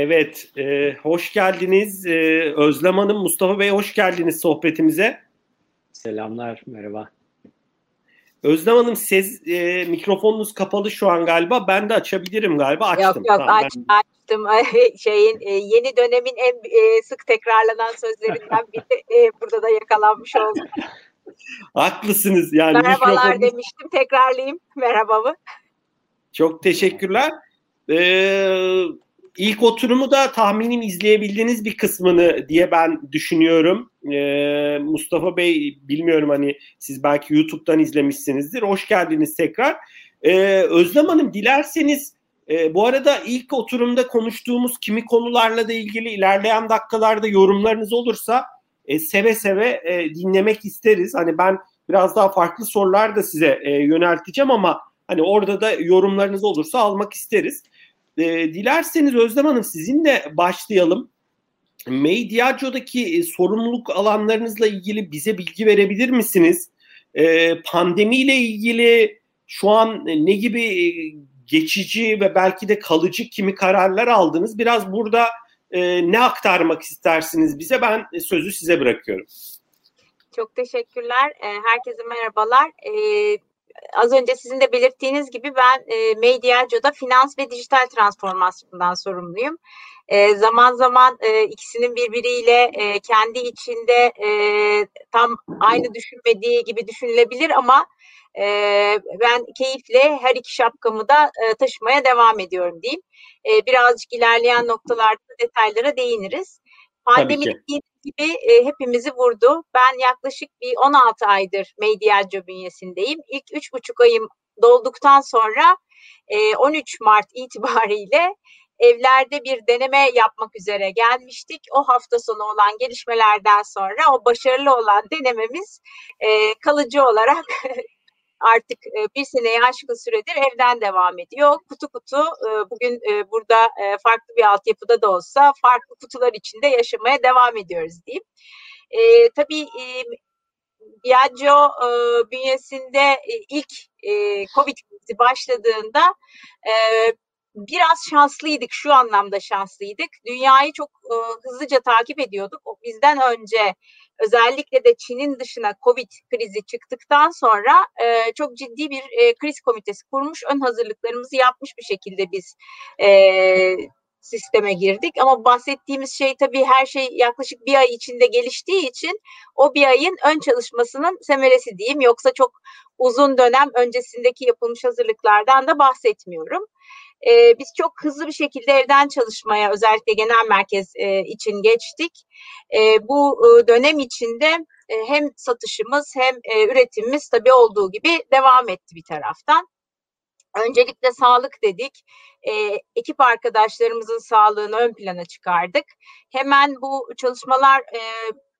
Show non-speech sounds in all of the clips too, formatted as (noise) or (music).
Evet, e, hoş geldiniz. E, Özlem Hanım, Mustafa Bey hoş geldiniz sohbetimize. Selamlar, merhaba. Özlem Hanım siz e, mikrofonunuz kapalı şu an galiba. Ben de açabilirim galiba. Açtım. Yok yok tamam, aç, ben... açtım. (laughs) Şeyin e, yeni dönemin en e, sık tekrarlanan sözlerinden biri e, burada da yakalanmış oldu. (laughs) Haklısınız yani. Merhabalar mikrofonunuz... demiştim. Tekrarlayayım merhabamı. Çok teşekkürler. Ee, ilk oturumu da tahminim izleyebildiğiniz bir kısmını diye ben düşünüyorum. Ee, Mustafa Bey bilmiyorum hani siz belki YouTube'dan izlemişsinizdir. Hoş geldiniz tekrar. Ee, Özlem Hanım dilerseniz e, bu arada ilk oturumda konuştuğumuz kimi konularla da ilgili ilerleyen dakikalarda yorumlarınız olursa e, seve seve e, dinlemek isteriz. Hani ben biraz daha farklı sorular da size e, yönelteceğim ama hani orada da yorumlarınız olursa almak isteriz. E, dilerseniz Özlem Hanım sizinle başlayalım. Mediacio'daki e, sorumluluk alanlarınızla ilgili bize bilgi verebilir misiniz? E, pandemiyle ilgili şu an ne gibi e, geçici ve belki de kalıcı kimi kararlar aldınız? Biraz burada e, ne aktarmak istersiniz bize? Ben sözü size bırakıyorum. Çok teşekkürler. E, herkese merhabalar. Az önce sizin de belirttiğiniz gibi ben e, Mediacio'da finans ve dijital transformasyondan sorumluyum. E, zaman zaman e, ikisinin birbiriyle e, kendi içinde e, tam aynı düşünmediği gibi düşünülebilir ama e, ben keyifle her iki şapkamı da e, taşımaya devam ediyorum diyeyim. E, birazcık ilerleyen noktalarda detaylara değiniriz. Pandemi gibi e, hepimizi vurdu. Ben yaklaşık bir 16 aydır Mediaccio bünyesindeyim. İlk 3,5 ayım dolduktan sonra e, 13 Mart itibariyle evlerde bir deneme yapmak üzere gelmiştik. O hafta sonu olan gelişmelerden sonra o başarılı olan denememiz e, kalıcı olarak (laughs) artık e, bir seneye aşkın süredir evden devam ediyor. Kutu kutu e, bugün e, burada farklı bir altyapıda da olsa farklı kutular içinde yaşamaya devam ediyoruz diyeyim. E, tabii e, Diageo e, bünyesinde ilk e, Covid başladığında e, biraz şanslıydık şu anlamda şanslıydık. Dünyayı çok e, hızlıca takip ediyorduk. O bizden önce özellikle de Çin'in dışına Covid krizi çıktıktan sonra e, çok ciddi bir e, kriz komitesi kurmuş. Ön hazırlıklarımızı yapmış bir şekilde biz e, sisteme girdik. Ama bahsettiğimiz şey tabii her şey yaklaşık bir ay içinde geliştiği için o bir ayın ön çalışmasının semeresi diyeyim. Yoksa çok uzun dönem öncesindeki yapılmış hazırlıklardan da bahsetmiyorum. E, biz çok hızlı bir şekilde evden çalışmaya özellikle genel merkez e, için geçtik. E, bu e, dönem içinde e, hem satışımız hem e, üretimimiz tabii olduğu gibi devam etti bir taraftan. Öncelikle sağlık dedik. E, ekip arkadaşlarımızın sağlığını ön plana çıkardık. Hemen bu çalışmalar e,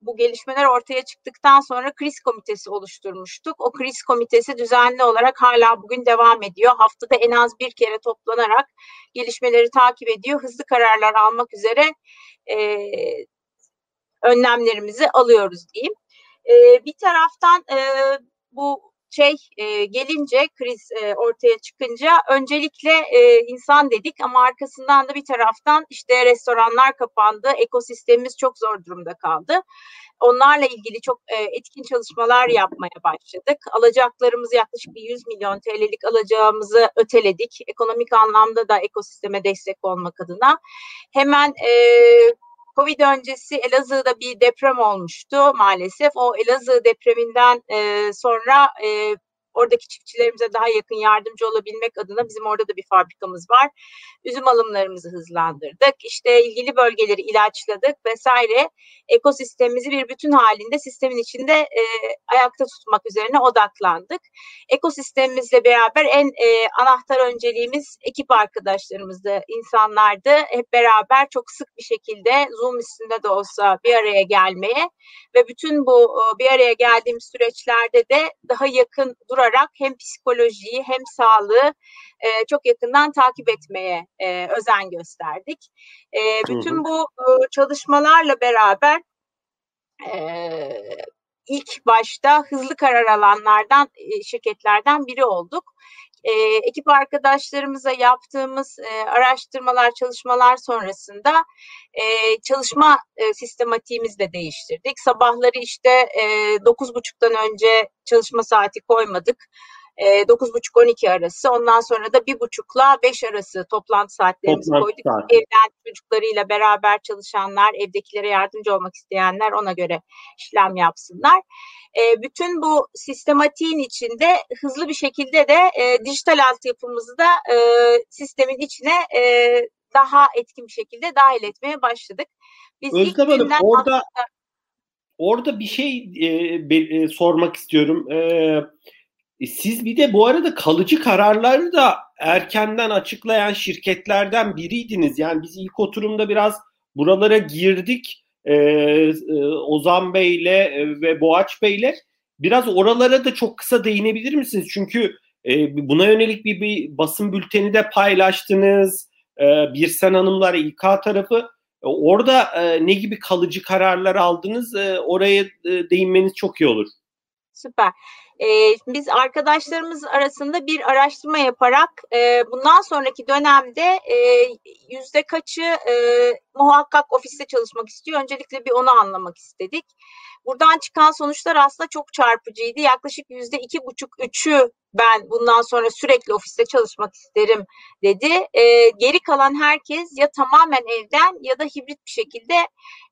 bu gelişmeler ortaya çıktıktan sonra kriz komitesi oluşturmuştuk. O kriz komitesi düzenli olarak hala bugün devam ediyor. Haftada en az bir kere toplanarak gelişmeleri takip ediyor. Hızlı kararlar almak üzere e, önlemlerimizi alıyoruz diyeyim. E, bir taraftan e, bu şey e, gelince kriz e, ortaya çıkınca öncelikle e, insan dedik ama arkasından da bir taraftan işte restoranlar kapandı, ekosistemimiz çok zor durumda kaldı. Onlarla ilgili çok e, etkin çalışmalar yapmaya başladık. Alacaklarımızı yaklaşık bir 100 milyon TL'lik alacağımızı öteledik. Ekonomik anlamda da ekosisteme destek olmak adına. Hemen e, Covid öncesi Elazığ'da bir deprem olmuştu maalesef. O Elazığ depreminden e, sonra e, oradaki çiftçilerimize daha yakın yardımcı olabilmek adına bizim orada da bir fabrikamız var. Üzüm alımlarımızı hızlandırdık. İşte ilgili bölgeleri ilaçladık vesaire. Ekosistemimizi bir bütün halinde sistemin içinde e, ayakta tutmak üzerine odaklandık. Ekosistemimizle beraber en e, anahtar önceliğimiz ekip arkadaşlarımızdı, insanlardı. Hep beraber çok sık bir şekilde Zoom üstünde de olsa bir araya gelmeye ve bütün bu bir araya geldiğimiz süreçlerde de daha yakın durarak olarak hem psikolojiyi hem sağlığı e, çok yakından takip etmeye e, özen gösterdik. E, bütün bu e, çalışmalarla beraber e, ilk başta hızlı karar alanlardan, şirketlerden biri olduk. E, ekip arkadaşlarımıza yaptığımız e, araştırmalar, çalışmalar sonrasında e, çalışma e, sistematiğimizi de değiştirdik. Sabahları işte e, 9.30'dan önce çalışma saati koymadık. 9.30-12 arası. Ondan sonra da 1.30'la 5 arası toplantı saatlerimizi toplantı koyduk. Saati. Evden çocuklarıyla beraber çalışanlar, evdekilere yardımcı olmak isteyenler ona göre işlem yapsınlar. bütün bu sistematiğin içinde hızlı bir şekilde de e, dijital altyapımızı da e, sistemin içine e, daha etkin bir şekilde dahil etmeye başladık. Biz Özlem Hanım orada orada bir şey e, e, sormak istiyorum. E, e, siz bir de bu arada kalıcı kararları da erkenden açıklayan şirketlerden biriydiniz. Yani biz ilk oturumda biraz buralara girdik. Ee, e, Ozan Bey'le e, ve Boğaç Bey'le biraz oralara da çok kısa değinebilir misiniz? Çünkü e, buna yönelik bir, bir basın bülteni de paylaştınız. E, Birsen Hanımlar İK tarafı. E, orada e, ne gibi kalıcı kararlar aldınız? E, oraya e, değinmeniz çok iyi olur. Süper e, biz arkadaşlarımız arasında bir araştırma yaparak e, bundan sonraki dönemde e, yüzde kaçı e, muhakkak ofiste çalışmak istiyor. Öncelikle bir onu anlamak istedik. Buradan çıkan sonuçlar aslında çok çarpıcıydı. Yaklaşık yüzde iki buçuk üçü ben bundan sonra sürekli ofiste çalışmak isterim dedi. E, geri kalan herkes ya tamamen evden ya da hibrit bir şekilde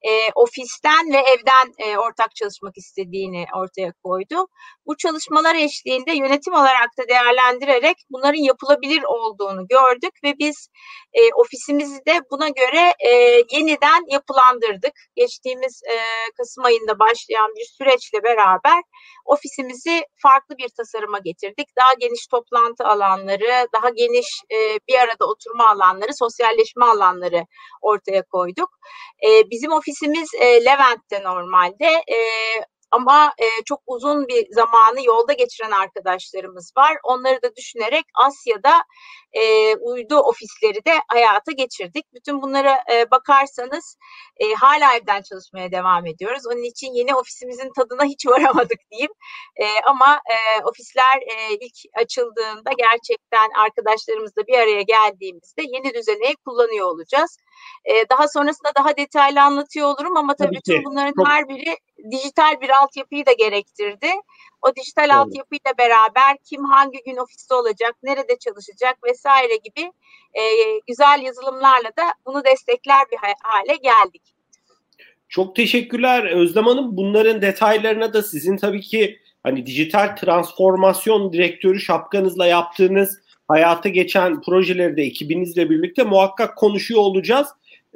e, ofisten ve evden e, ortak çalışmak istediğini ortaya koydu. Bu çalışmalar eşliğinde yönetim olarak da değerlendirerek bunların yapılabilir olduğunu gördük ve biz e, ofisimizi de buna göre e, yeniden yapılandırdık. Geçtiğimiz e, Kasım ayında başlayan bir süreçle beraber ofisimizi farklı bir tasarıma getirdik. Daha geniş toplantı alanları, daha geniş e, bir arada oturma alanları, sosyalleşme alanları ortaya koyduk. E, bizim ofisimiz e, Levent'te normalde. E, ama e, çok uzun bir zamanı yolda geçiren arkadaşlarımız var. Onları da düşünerek Asya'da e, uydu ofisleri de hayata geçirdik. Bütün bunlara e, bakarsanız e, hala evden çalışmaya devam ediyoruz. Onun için yeni ofisimizin tadına hiç (laughs) varamadık diyeyim. E, ama e, ofisler e, ilk açıldığında gerçekten arkadaşlarımızla bir araya geldiğimizde yeni düzeni kullanıyor olacağız. E, daha sonrasında daha detaylı anlatıyor olurum ama tabii, tabii bütün bunların Çok... her biri dijital bir altyapıyı da gerektirdi. O dijital evet. altyapıyla beraber kim hangi gün ofiste olacak, nerede çalışacak vesaire gibi e, güzel yazılımlarla da bunu destekler bir hale geldik. Çok teşekkürler Özlem Hanım. Bunların detaylarına da sizin tabii ki hani dijital transformasyon direktörü şapkanızla yaptığınız hayata geçen projeleri de ekibinizle birlikte muhakkak konuşuyor olacağız.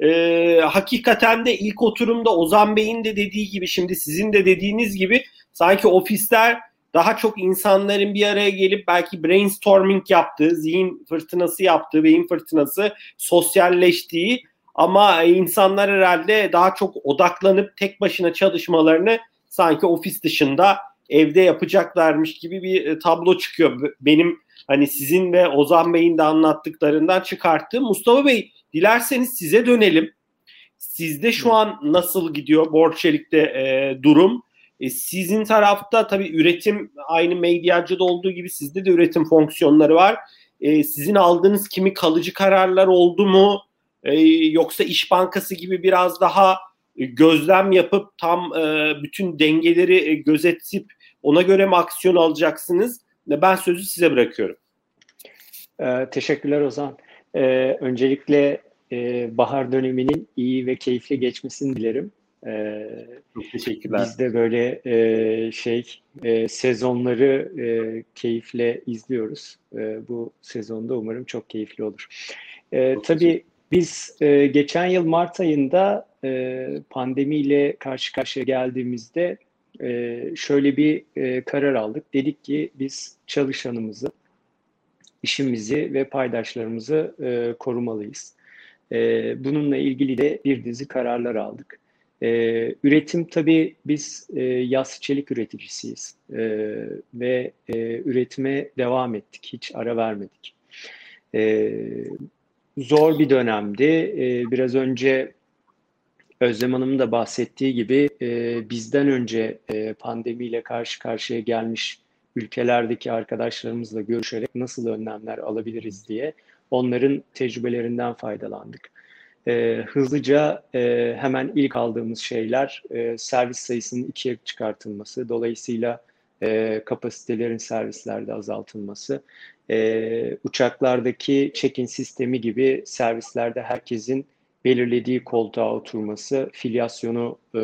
Ee, hakikaten de ilk oturumda Ozan Bey'in de dediği gibi şimdi sizin de dediğiniz gibi sanki ofisler daha çok insanların bir araya gelip belki brainstorming yaptığı, zihin fırtınası yaptığı, beyin fırtınası, sosyalleştiği ama insanlar herhalde daha çok odaklanıp tek başına çalışmalarını sanki ofis dışında evde yapacaklarmış gibi bir e, tablo çıkıyor. Benim hani sizin ve Ozan Bey'in de anlattıklarından çıkarttığım. Mustafa Bey dilerseniz size dönelim. Sizde şu an nasıl gidiyor Borçelik'te e, durum? E, sizin tarafta tabii üretim aynı medyacıda olduğu gibi sizde de üretim fonksiyonları var. E, sizin aldığınız kimi kalıcı kararlar oldu mu? E, yoksa İş Bankası gibi biraz daha e, gözlem yapıp tam e, bütün dengeleri e, gözetip ona göre mi aksiyon alacaksınız? Ben sözü size bırakıyorum. Ee, teşekkürler Ozan. Ee, öncelikle e, bahar döneminin iyi ve keyifli geçmesini dilerim. Ee, Çok teşekkürler. Biz de böyle e, şey e, sezonları e, keyifle izliyoruz. E, bu sezonda umarım çok keyifli olur. E, tabii biz e, geçen yıl Mart ayında e, pandemiyle karşı karşıya geldiğimizde e, şöyle bir e, karar aldık. Dedik ki biz çalışanımızı, işimizi ve paydaşlarımızı e, korumalıyız. E, bununla ilgili de bir dizi kararlar aldık. E, üretim tabii biz e, yas çelik üreticisiyiz e, ve e, üretime devam ettik, hiç ara vermedik. E, zor bir dönemdi. E, biraz önce Özlem Hanım'ın da bahsettiği gibi e, bizden önce e, pandemiyle karşı karşıya gelmiş ülkelerdeki arkadaşlarımızla görüşerek nasıl önlemler alabiliriz diye onların tecrübelerinden faydalandık. E, hızlıca e, hemen ilk aldığımız şeyler e, servis sayısının ikiye çıkartılması. Dolayısıyla e, kapasitelerin servislerde azaltılması. E, uçaklardaki check-in sistemi gibi servislerde herkesin belirlediği koltuğa oturması, filyasyonu e,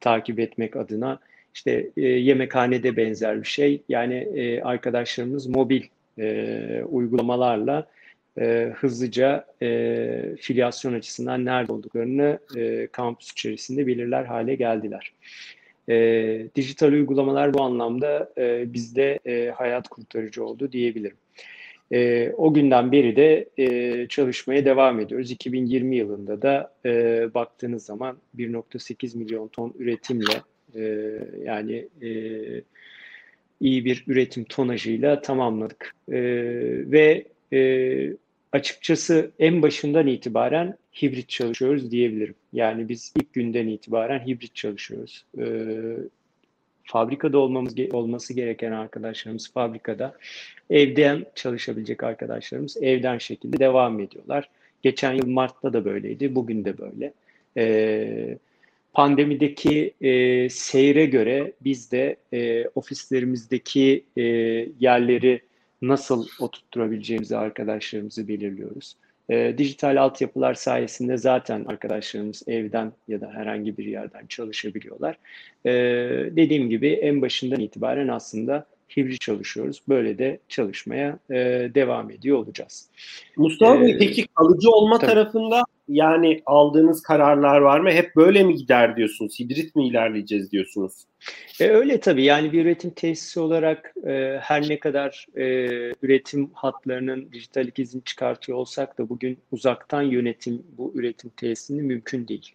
takip etmek adına işte e, yemekhanede benzer bir şey. Yani e, arkadaşlarımız mobil e, uygulamalarla e, hızlıca e, filyasyon açısından nerede olduklarını e, kampüs içerisinde belirler hale geldiler. E, dijital uygulamalar bu anlamda e, bizde e, hayat kurtarıcı oldu diyebilirim. E, o günden beri de e, çalışmaya devam ediyoruz. 2020 yılında da e, baktığınız zaman 1.8 milyon ton üretimle e, yani e, iyi bir üretim tonajıyla tamamladık. E, ve e, açıkçası en başından itibaren hibrit çalışıyoruz diyebilirim. Yani biz ilk günden itibaren hibrit çalışıyoruz. E, fabrikada olmamız olması gereken arkadaşlarımız fabrikada, evden çalışabilecek arkadaşlarımız evden şekilde devam ediyorlar. Geçen yıl Mart'ta da böyleydi, bugün de böyle. E, pandemideki e, seyre göre biz de e, ofislerimizdeki e, yerleri nasıl oturtturabileceğimizi arkadaşlarımızı belirliyoruz. E, dijital altyapılar sayesinde zaten arkadaşlarımız evden ya da herhangi bir yerden çalışabiliyorlar. E, dediğim gibi en başından itibaren aslında hibrit çalışıyoruz. Böyle de çalışmaya e, devam ediyor olacağız. Mustafa Bey ee, peki kalıcı olma tabii. tarafında yani aldığınız kararlar var mı? Hep böyle mi gider diyorsunuz? Hibrit mi ilerleyeceğiz diyorsunuz? E, öyle tabii. Yani bir üretim tesisi olarak e, her ne kadar e, üretim hatlarının dijital izini çıkartıyor olsak da bugün uzaktan yönetim bu üretim tesisini mümkün değil.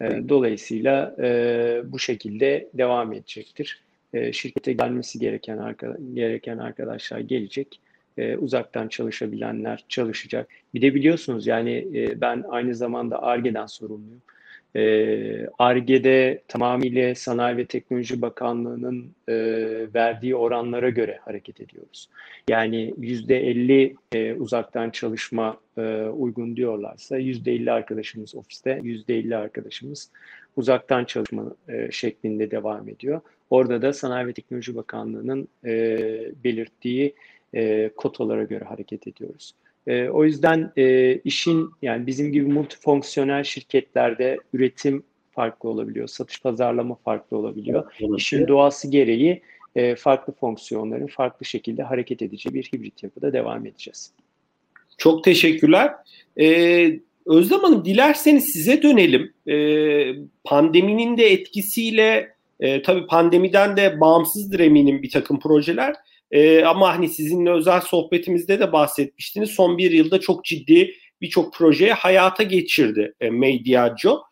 E, dolayısıyla e, bu şekilde devam edecektir. E, şirkete gelmesi gereken gereken arkadaşlar gelecek e, uzaktan çalışabilenler çalışacak. Bir de biliyorsunuz yani e, ben aynı zamanda ARGE'den sorumluyum. ARGE'de tamamıyla Sanayi ve Teknoloji Bakanlığı'nın e, verdiği oranlara göre hareket ediyoruz. Yani %50 e, uzaktan çalışma e, uygun diyorlarsa %50 arkadaşımız ofiste, %50 arkadaşımız uzaktan çalışma e, şeklinde devam ediyor. Orada da Sanayi ve Teknoloji Bakanlığı'nın e, belirttiği e, kotalara göre hareket ediyoruz. E, o yüzden e, işin yani bizim gibi multifonksiyonel şirketlerde üretim farklı olabiliyor, satış pazarlama farklı olabiliyor. Evet, İşin doğası gereği e, farklı fonksiyonların farklı şekilde hareket edeceği bir hibrit yapıda devam edeceğiz. Çok teşekkürler. Ee, Özlem Hanım dilerseniz size dönelim. Ee, pandeminin de etkisiyle e, tabii pandemiden de bağımsızdır eminim bir takım projeler. E, ama hani sizinle özel sohbetimizde de bahsetmiştiniz. Son bir yılda çok ciddi birçok projeye hayata geçirdi e, Mediaco.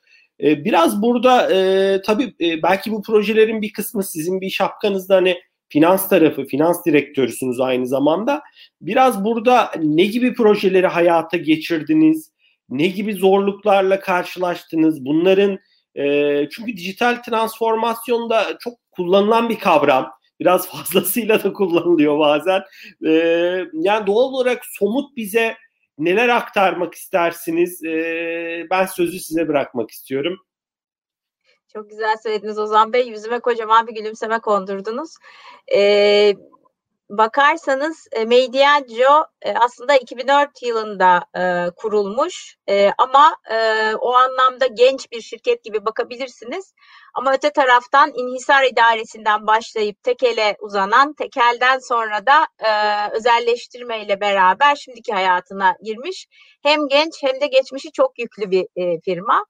E, biraz burada e, tabii e, belki bu projelerin bir kısmı sizin bir şapkanızda hani finans tarafı, finans direktörüsünüz aynı zamanda. Biraz burada ne gibi projeleri hayata geçirdiniz? Ne gibi zorluklarla karşılaştınız? Bunların e, çünkü dijital transformasyonda çok kullanılan bir kavram. Biraz (laughs) fazlasıyla da kullanılıyor bazen. E, yani doğal olarak somut bize neler aktarmak istersiniz? E, ben sözü size bırakmak istiyorum. Çok güzel söylediniz Ozan Bey. Yüzüme kocaman bir gülümseme kondurdunuz. Ee, bakarsanız e, Mediaggio e, aslında 2004 yılında e, kurulmuş e, ama o anlamda genç bir şirket gibi bakabilirsiniz. Ama öte taraftan inhisar idaresinden başlayıp tekele uzanan, tekelden sonra da e, özelleştirmeyle beraber şimdiki hayatına girmiş. Hem genç hem de geçmişi çok yüklü bir e, firma.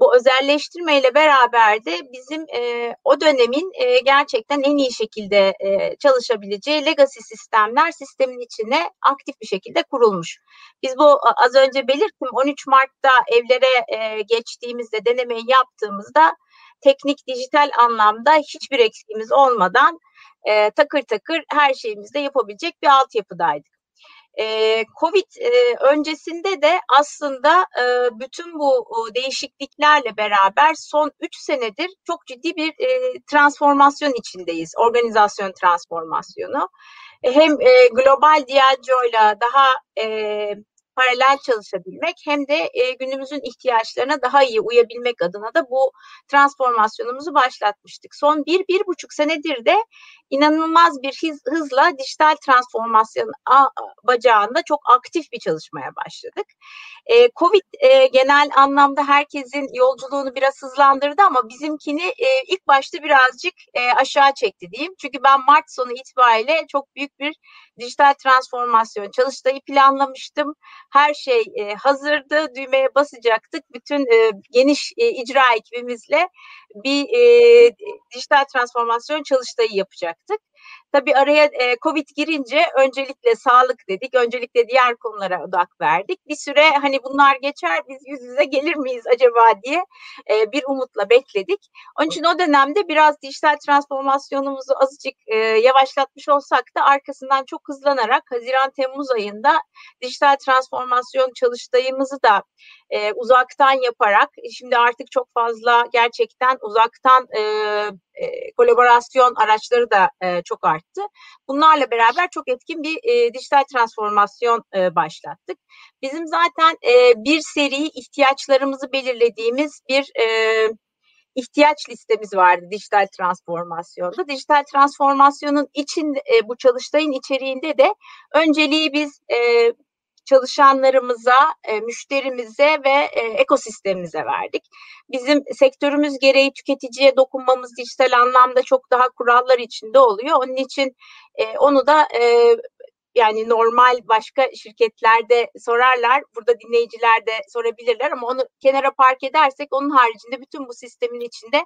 Bu özelleştirmeyle beraber de bizim e, o dönemin e, gerçekten en iyi şekilde e, çalışabileceği legacy sistemler sistemin içine aktif bir şekilde kurulmuş. Biz bu az önce belirttim 13 Mart'ta evlere e, geçtiğimizde denemeyi yaptığımızda teknik dijital anlamda hiçbir eksiğimiz olmadan e, takır takır her şeyimizde yapabilecek bir altyapıdaydık. E, Covid öncesinde de aslında bütün bu değişikliklerle beraber son 3 senedir çok ciddi bir e, transformasyon içindeyiz. Organizasyon transformasyonu. E, hem global Diageo'yla daha paralel çalışabilmek hem de e, günümüzün ihtiyaçlarına daha iyi uyabilmek adına da bu transformasyonumuzu başlatmıştık. Son bir, bir buçuk senedir de inanılmaz bir hız, hızla dijital transformasyon bacağında çok aktif bir çalışmaya başladık. E, Covid e, genel anlamda herkesin yolculuğunu biraz hızlandırdı ama bizimkini e, ilk başta birazcık e, aşağı çekti diyeyim. Çünkü ben Mart sonu itibariyle çok büyük bir dijital transformasyon çalıştayı planlamıştım. Her şey e, hazırdı, düğmeye basacaktık. Bütün e, geniş e, icra ekibimizle bir e, dijital transformasyon çalıştayı yapacaktık. Tabii araya e, Covid girince öncelikle sağlık dedik, öncelikle diğer konulara odak verdik. Bir süre hani bunlar geçer, biz yüz yüze gelir miyiz acaba diye e, bir umutla bekledik. Onun için o dönemde biraz dijital transformasyonumuzu azıcık e, yavaşlatmış olsak da arkasından çok hızlanarak Haziran-Temmuz ayında dijital transformasyon çalıştayımızı da e, uzaktan yaparak şimdi artık çok fazla gerçekten uzaktan e, e, kolaborasyon araçları da e, çok arttı. Bunlarla beraber çok etkin bir e, dijital transformasyon e, başlattık. Bizim zaten e, bir seri ihtiyaçlarımızı belirlediğimiz bir e, ihtiyaç listemiz vardı dijital transformasyonda. Dijital transformasyonun için e, bu çalıştayın içeriğinde de önceliği biz e, çalışanlarımıza, e, müşterimize ve e, ekosistemimize verdik. Bizim sektörümüz gereği tüketiciye dokunmamız dijital anlamda çok daha kurallar içinde oluyor. Onun için e, onu da yani normal başka şirketlerde sorarlar. Burada dinleyiciler de sorabilirler ama onu kenara park edersek onun haricinde bütün bu sistemin içinde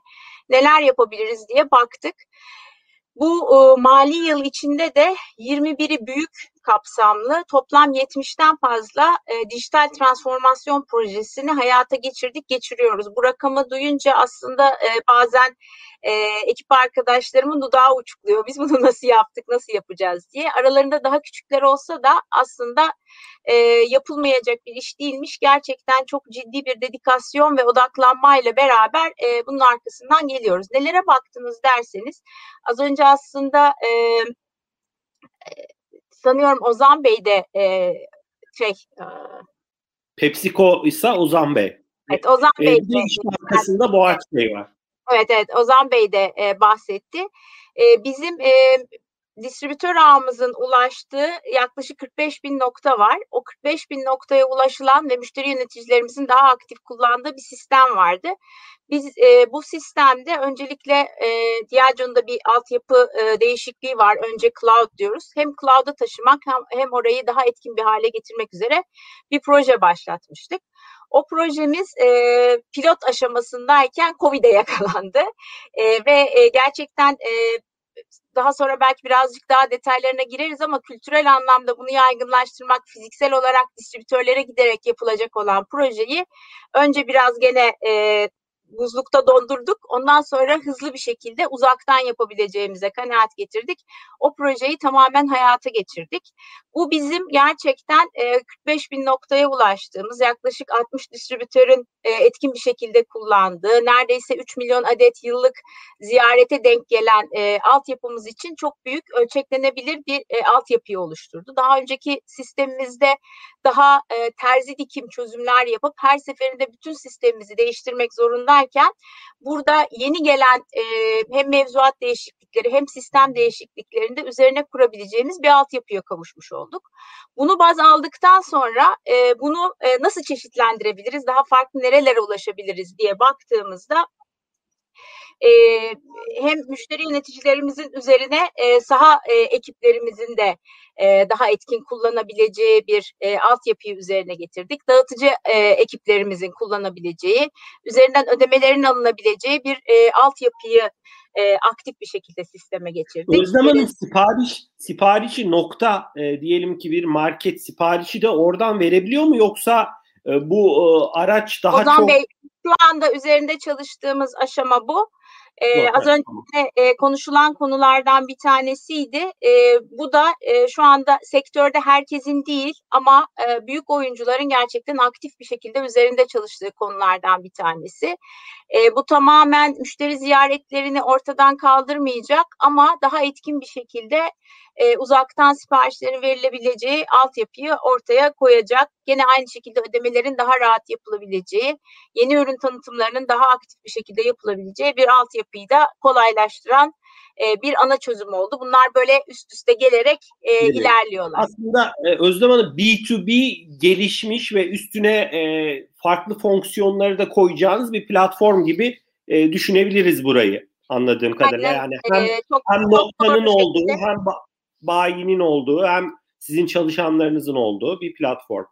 neler yapabiliriz diye baktık. Bu e, mali yıl içinde de 21'i büyük kapsamlı toplam 70'ten fazla e, dijital transformasyon projesini hayata geçirdik, geçiriyoruz. Bu rakamı duyunca aslında e, bazen e, ekip arkadaşlarımın dudağı uçukluyor. Biz bunu (laughs) nasıl yaptık, nasıl yapacağız diye. Aralarında daha küçükler olsa da aslında e, yapılmayacak bir iş değilmiş. Gerçekten çok ciddi bir dedikasyon ve odaklanmayla beraber e, bunun arkasından geliyoruz. Nelere baktınız derseniz az önce aslında e, sanıyorum Ozan Bey de e, şey e, PepsiCo ise Ozan Bey. Evet Ozan e, Bey de. arkasında Boğaç Bey var. Evet evet Ozan Bey de e, bahsetti. E, bizim e, distribütör ağımızın ulaştığı yaklaşık 45 bin nokta var. O 45 bin noktaya ulaşılan ve müşteri yöneticilerimizin daha aktif kullandığı bir sistem vardı. Biz e, bu sistemde öncelikle e, Diageo'nun bir altyapı e, değişikliği var. Önce cloud diyoruz. Hem cloud'a taşımak hem, hem orayı daha etkin bir hale getirmek üzere bir proje başlatmıştık. O projemiz e, pilot aşamasındayken COVID'e yakalandı e, ve e, gerçekten e, daha sonra belki birazcık daha detaylarına gireriz ama kültürel anlamda bunu yaygınlaştırmak, fiziksel olarak distribütörlere giderek yapılacak olan projeyi önce biraz gene e, buzlukta dondurduk. Ondan sonra hızlı bir şekilde uzaktan yapabileceğimize kanaat getirdik. O projeyi tamamen hayata geçirdik. Bu bizim gerçekten e, 45 bin noktaya ulaştığımız yaklaşık 60 distribütörün e, etkin bir şekilde kullandığı neredeyse 3 milyon adet yıllık ziyarete denk gelen e, altyapımız için çok büyük ölçeklenebilir bir e, altyapıyı oluşturdu. Daha önceki sistemimizde daha e, terzi dikim çözümler yapıp her seferinde bütün sistemimizi değiştirmek zorundayken burada yeni gelen e, hem mevzuat değişiklikleri hem sistem değişikliklerinde üzerine kurabileceğimiz bir altyapıya kavuşmuş olduk. Bunu baz aldıktan sonra e, bunu e, nasıl çeşitlendirebiliriz, daha farklı nerelere ulaşabiliriz diye baktığımızda e, hem müşteri yöneticilerimizin üzerine e, saha e, ekiplerimizin de e, daha etkin kullanabileceği bir e, altyapıyı üzerine getirdik. Dağıtıcı e, ekiplerimizin kullanabileceği, üzerinden ödemelerin alınabileceği bir e, altyapıyı e, aktif bir şekilde sisteme geçirdik. Özlem Hanım sipariş, siparişi nokta e, diyelim ki bir market siparişi de oradan verebiliyor mu yoksa e, bu e, araç daha Ozan çok... Bey şu anda üzerinde çalıştığımız aşama bu. Ee, az önce e, konuşulan konulardan bir tanesiydi. E, bu da e, şu anda sektörde herkesin değil ama e, büyük oyuncuların gerçekten aktif bir şekilde üzerinde çalıştığı konulardan bir tanesi. E, bu tamamen müşteri ziyaretlerini ortadan kaldırmayacak ama daha etkin bir şekilde e, uzaktan siparişlerin verilebileceği altyapıyı ortaya koyacak. Gene aynı şekilde ödemelerin daha rahat yapılabileceği, yeni ürün tanıtımlarının daha aktif bir şekilde yapılabileceği bir altyapıyı da kolaylaştıran e, bir ana çözüm oldu. Bunlar böyle üst üste gelerek e, evet. ilerliyorlar. Aslında e, Özlem Hanım B2B gelişmiş ve üstüne e, farklı fonksiyonları da koyacağınız bir platform gibi e, düşünebiliriz burayı anladığım kadarıyla. Yani hem, ee, çok, hem noktanın olduğu hem bayinin olduğu hem sizin çalışanlarınızın olduğu bir platform.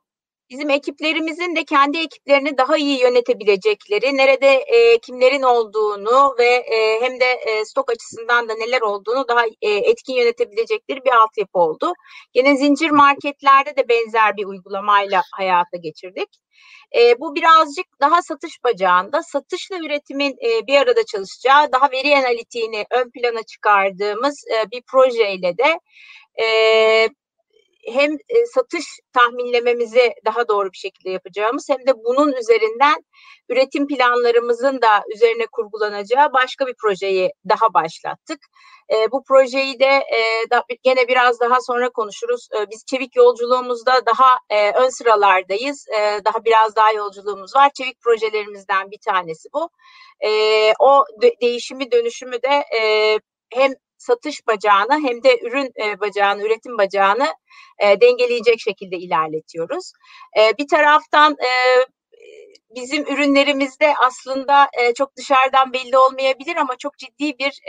Bizim ekiplerimizin de kendi ekiplerini daha iyi yönetebilecekleri, nerede e, kimlerin olduğunu ve e, hem de e, stok açısından da neler olduğunu daha e, etkin yönetebilecekleri bir altyapı oldu. Yine zincir marketlerde de benzer bir uygulamayla hayata geçirdik. E, bu birazcık daha satış bacağında, satışla üretimin e, bir arada çalışacağı, daha veri analitiğini ön plana çıkardığımız e, bir projeyle de e, hem e, satış tahminlememizi daha doğru bir şekilde yapacağımız hem de bunun üzerinden üretim planlarımızın da üzerine kurgulanacağı başka bir projeyi daha başlattık. E, bu projeyi de e, gene biraz daha sonra konuşuruz. E, biz çevik yolculuğumuzda daha ön sıralardayız. Daha biraz daha yolculuğumuz var. Çevik projelerimizden bir tanesi bu. O de, değişimi dönüşümü de hem satış bacağını hem de ürün e, bacağını, üretim bacağını e, dengeleyecek şekilde ilerletiyoruz. E, bir taraftan e, bizim ürünlerimizde aslında çok dışarıdan belli olmayabilir ama çok ciddi bir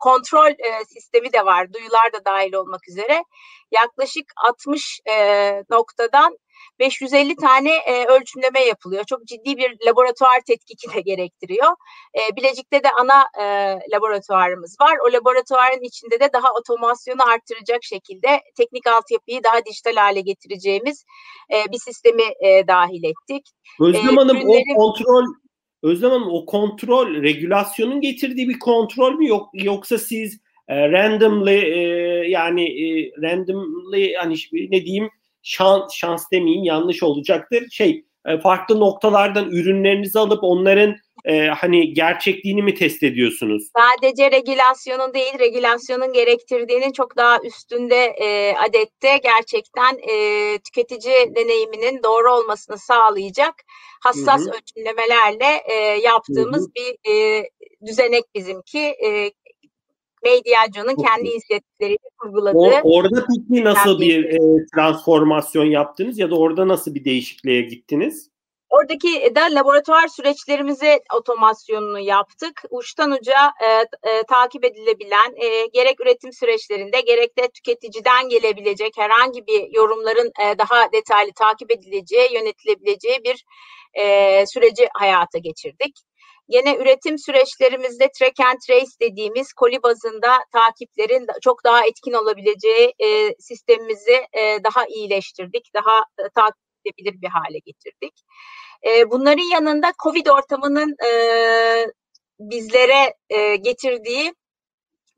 kontrol sistemi de var. Duyular da dahil olmak üzere. Yaklaşık 60 e, noktadan 550 tane e, ölçümleme yapılıyor. Çok ciddi bir laboratuvar tetkiki de gerektiriyor. E, Bilecik'te de ana e, laboratuvarımız var. O laboratuvarın içinde de daha otomasyonu arttıracak şekilde teknik altyapıyı daha dijital hale getireceğimiz e, bir sistemi e, dahil ettik. Özlem e, Hanım ürünlerin... o kontrol Özlem Hanım o kontrol regülasyonun getirdiği bir kontrol mü yok yoksa siz e, randomly e, yani e, randomly hani ne diyeyim şans, şans demeyeyim yanlış olacaktır. Şey e, farklı noktalardan ürünlerinizi alıp onların e, hani gerçekliğini mi test ediyorsunuz? Sadece regülasyonun değil, regülasyonun gerektirdiğinin çok daha üstünde e, adette gerçekten e, tüketici deneyiminin doğru olmasını sağlayacak hassas Hı-hı. ölçümlemelerle e, yaptığımız Hı-hı. bir e, düzenek bizimki. E, Mediaco'nun kendi inisiyatifleriyle kurguladığı. O, orada peki nasıl bir e, transformasyon yaptınız ya da orada nasıl bir değişikliğe gittiniz? Oradaki de laboratuvar süreçlerimizi otomasyonunu yaptık. Uçtan uca e, e, takip edilebilen e, gerek üretim süreçlerinde gerek de tüketiciden gelebilecek herhangi bir yorumların e, daha detaylı takip edileceği, yönetilebileceği bir e, süreci hayata geçirdik. Yine üretim süreçlerimizde track and trace dediğimiz koli bazında takiplerin çok daha etkin olabileceği e, sistemimizi e, daha iyileştirdik, daha e, takip edebilir bir hale getirdik. E, bunların yanında COVID ortamının e, bizlere e, getirdiği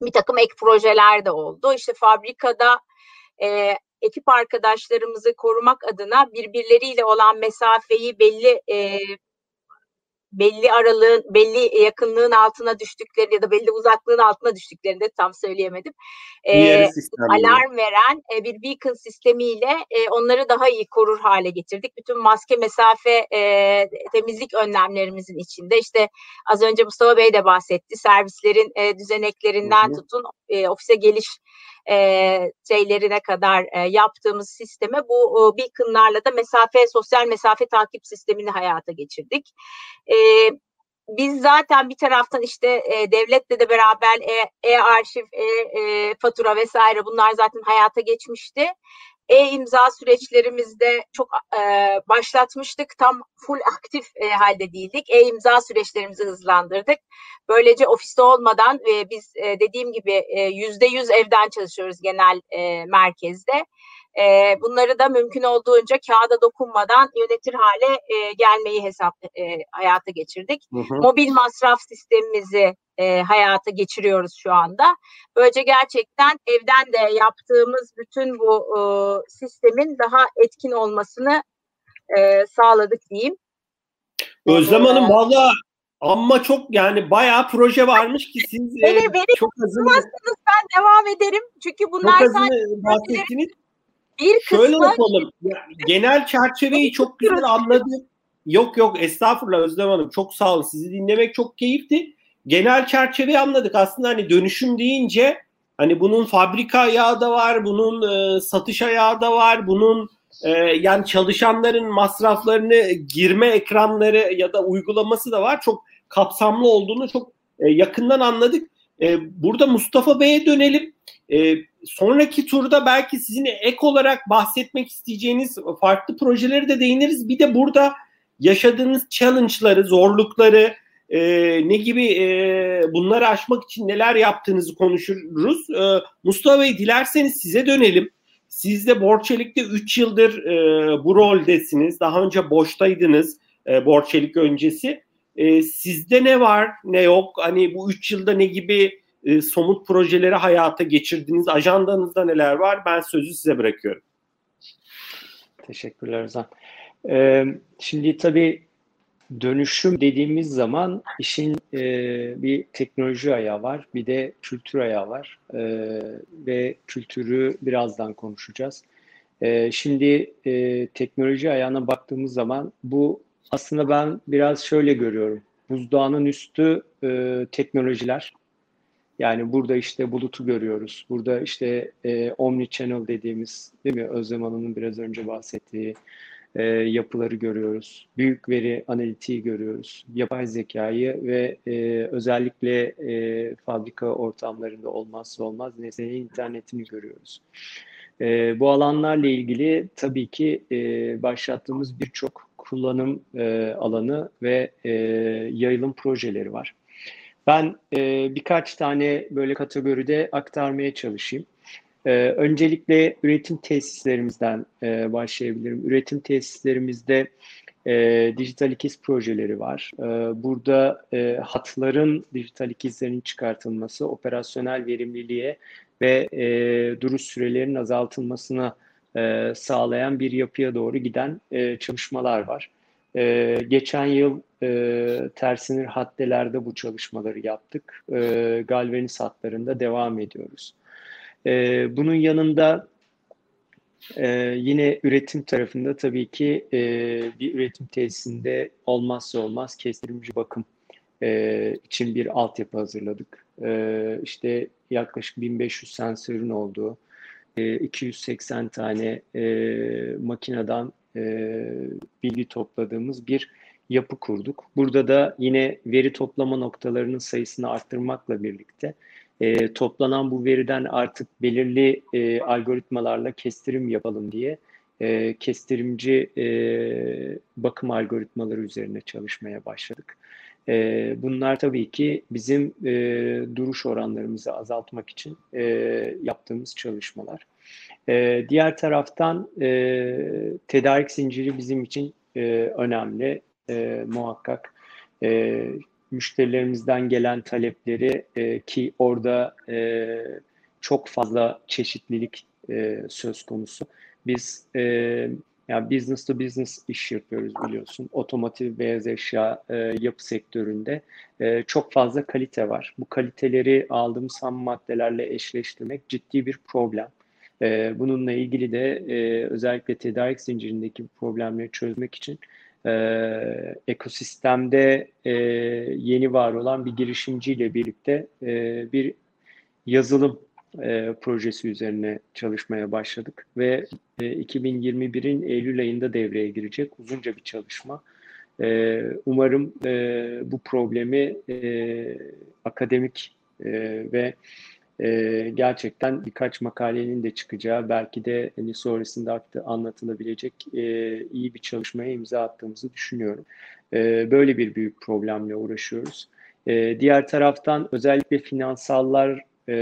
bir takım ek projeler de oldu. İşte fabrikada e, ekip arkadaşlarımızı korumak adına birbirleriyle olan mesafeyi belli e, belli aralığın, belli yakınlığın altına düştükleri ya da belli uzaklığın altına düştüklerinde tam söyleyemedim. E, alarm veren e, bir beacon sistemiyle e, onları daha iyi korur hale getirdik. Bütün maske, mesafe, e, temizlik önlemlerimizin içinde işte az önce Mustafa Bey de bahsetti. Servislerin e, düzeneklerinden hı hı. tutun e, ofise geliş e, şeylerine kadar e, yaptığımız sisteme bu e, beaconlarla da mesafe, sosyal mesafe takip sistemini hayata geçirdik. E, biz zaten bir taraftan işte e, devletle de beraber e-arşiv, e, e, e, vesaire bunlar zaten hayata geçmişti e-imza süreçlerimizde çok e, başlatmıştık. Tam full aktif e, halde değildik. E-imza süreçlerimizi hızlandırdık. Böylece ofiste olmadan e, biz e, dediğim gibi yüzde yüz evden çalışıyoruz genel e, merkezde. E, bunları da mümkün olduğunca kağıda dokunmadan yönetir hale e, gelmeyi hesap e, hayata geçirdik. Hı hı. Mobil masraf sistemimizi e, hayata geçiriyoruz şu anda. Böylece gerçekten evden de yaptığımız bütün bu e, sistemin daha etkin olmasını e, sağladık diyeyim. Özlem Hanım ee, valla ama çok yani bayağı proje varmış ki siz beni, e, beni çok azını ben devam ederim. Çünkü bunlar çok azını bahsettiniz. Bir Şöyle yapalım. Genel çerçeveyi çok güzel anladım. Yok yok estağfurullah Özlem Hanım çok sağ olun. Sizi dinlemek çok keyifli. Genel çerçeveyi anladık. Aslında hani dönüşüm deyince hani bunun fabrika ayağı da var, bunun e, satış ayağı da var, bunun e, yani çalışanların masraflarını girme ekranları ya da uygulaması da var. Çok kapsamlı olduğunu çok e, yakından anladık. E, burada Mustafa Bey'e dönelim. E, sonraki turda belki sizin ek olarak bahsetmek isteyeceğiniz farklı projeleri de değiniriz. Bir de burada yaşadığınız challenge'ları, zorlukları, e, ne gibi e, bunları aşmak için neler yaptığınızı konuşuruz. E, Mustafa Bey dilerseniz size dönelim. Siz de Borçelik'te 3 yıldır e, bu roldesiniz. Daha önce boştaydınız e, Borçelik öncesi. E, sizde ne var ne yok? Hani bu 3 yılda ne gibi e, somut projeleri hayata geçirdiniz? Ajandanızda neler var? Ben sözü size bırakıyorum. Teşekkürler Özlem. Ee, şimdi tabii dönüşüm dediğimiz zaman işin e, bir teknoloji ayağı var, bir de kültür ayağı var e, ve kültürü birazdan konuşacağız. E, şimdi e, teknoloji ayağına baktığımız zaman bu aslında ben biraz şöyle görüyorum. Buzdağının üstü e, teknolojiler. Yani burada işte bulutu görüyoruz. Burada işte e, omni channel dediğimiz değil mi Özlem Hanım'ın biraz önce bahsettiği e, yapıları görüyoruz. Büyük veri analitiği görüyoruz. Yapay zekayı ve e, özellikle e, fabrika ortamlarında olmazsa olmaz nesnenin internetini görüyoruz. E, bu alanlarla ilgili tabii ki e, başlattığımız birçok kullanım e, alanı ve e, yayılım projeleri var. Ben e, birkaç tane böyle kategoride aktarmaya çalışayım. Ee, öncelikle üretim tesislerimizden e, başlayabilirim. Üretim tesislerimizde e, dijital ikiz projeleri var. E, burada e, hatların dijital ikizlerinin çıkartılması, operasyonel verimliliğe ve e, duruş sürelerinin azaltılmasına e, sağlayan bir yapıya doğru giden e, çalışmalar var. E, geçen yıl e, tersinir haddelerde bu çalışmaları yaptık. E, galvaniz hatlarında devam ediyoruz. E, bunun yanında e, yine üretim tarafında tabii ki e, bir üretim tesisinde olmazsa olmaz kestirimci bakım e, için bir altyapı hazırladık. E, işte yaklaşık 1500 sensörün olduğu, e, 280 tane e, makineden bilgi topladığımız bir yapı kurduk. Burada da yine veri toplama noktalarının sayısını arttırmakla birlikte e, toplanan bu veriden artık belirli e, algoritmalarla kestirim yapalım diye e, kestirimci e, bakım algoritmaları üzerine çalışmaya başladık. E, bunlar tabii ki bizim e, duruş oranlarımızı azaltmak için e, yaptığımız çalışmalar. E, diğer taraftan e, tedarik zinciri bizim için e, önemli e, muhakkak. E, müşterilerimizden gelen talepleri e, ki orada e, çok fazla çeşitlilik e, söz konusu. Biz e, yani business to business iş yapıyoruz biliyorsun. Otomotiv, beyaz eşya e, yapı sektöründe e, çok fazla kalite var. Bu kaliteleri aldığımız ham maddelerle eşleştirmek ciddi bir problem. E, bununla ilgili de e, özellikle tedarik zincirindeki problemleri çözmek için e, ekosistemde e, yeni var olan bir girişimciyle birlikte e, bir yazılım e, projesi üzerine çalışmaya başladık ve e, 2021'in Eylül ayında devreye girecek uzunca bir çalışma. E, umarım e, bu problemi e, akademik e, ve e, gerçekten birkaç makalenin de çıkacağı belki de hani sonrasında anlatılabilecek e, iyi bir çalışmaya imza attığımızı düşünüyorum. E, böyle bir büyük problemle uğraşıyoruz. E, diğer taraftan özellikle finansallar e,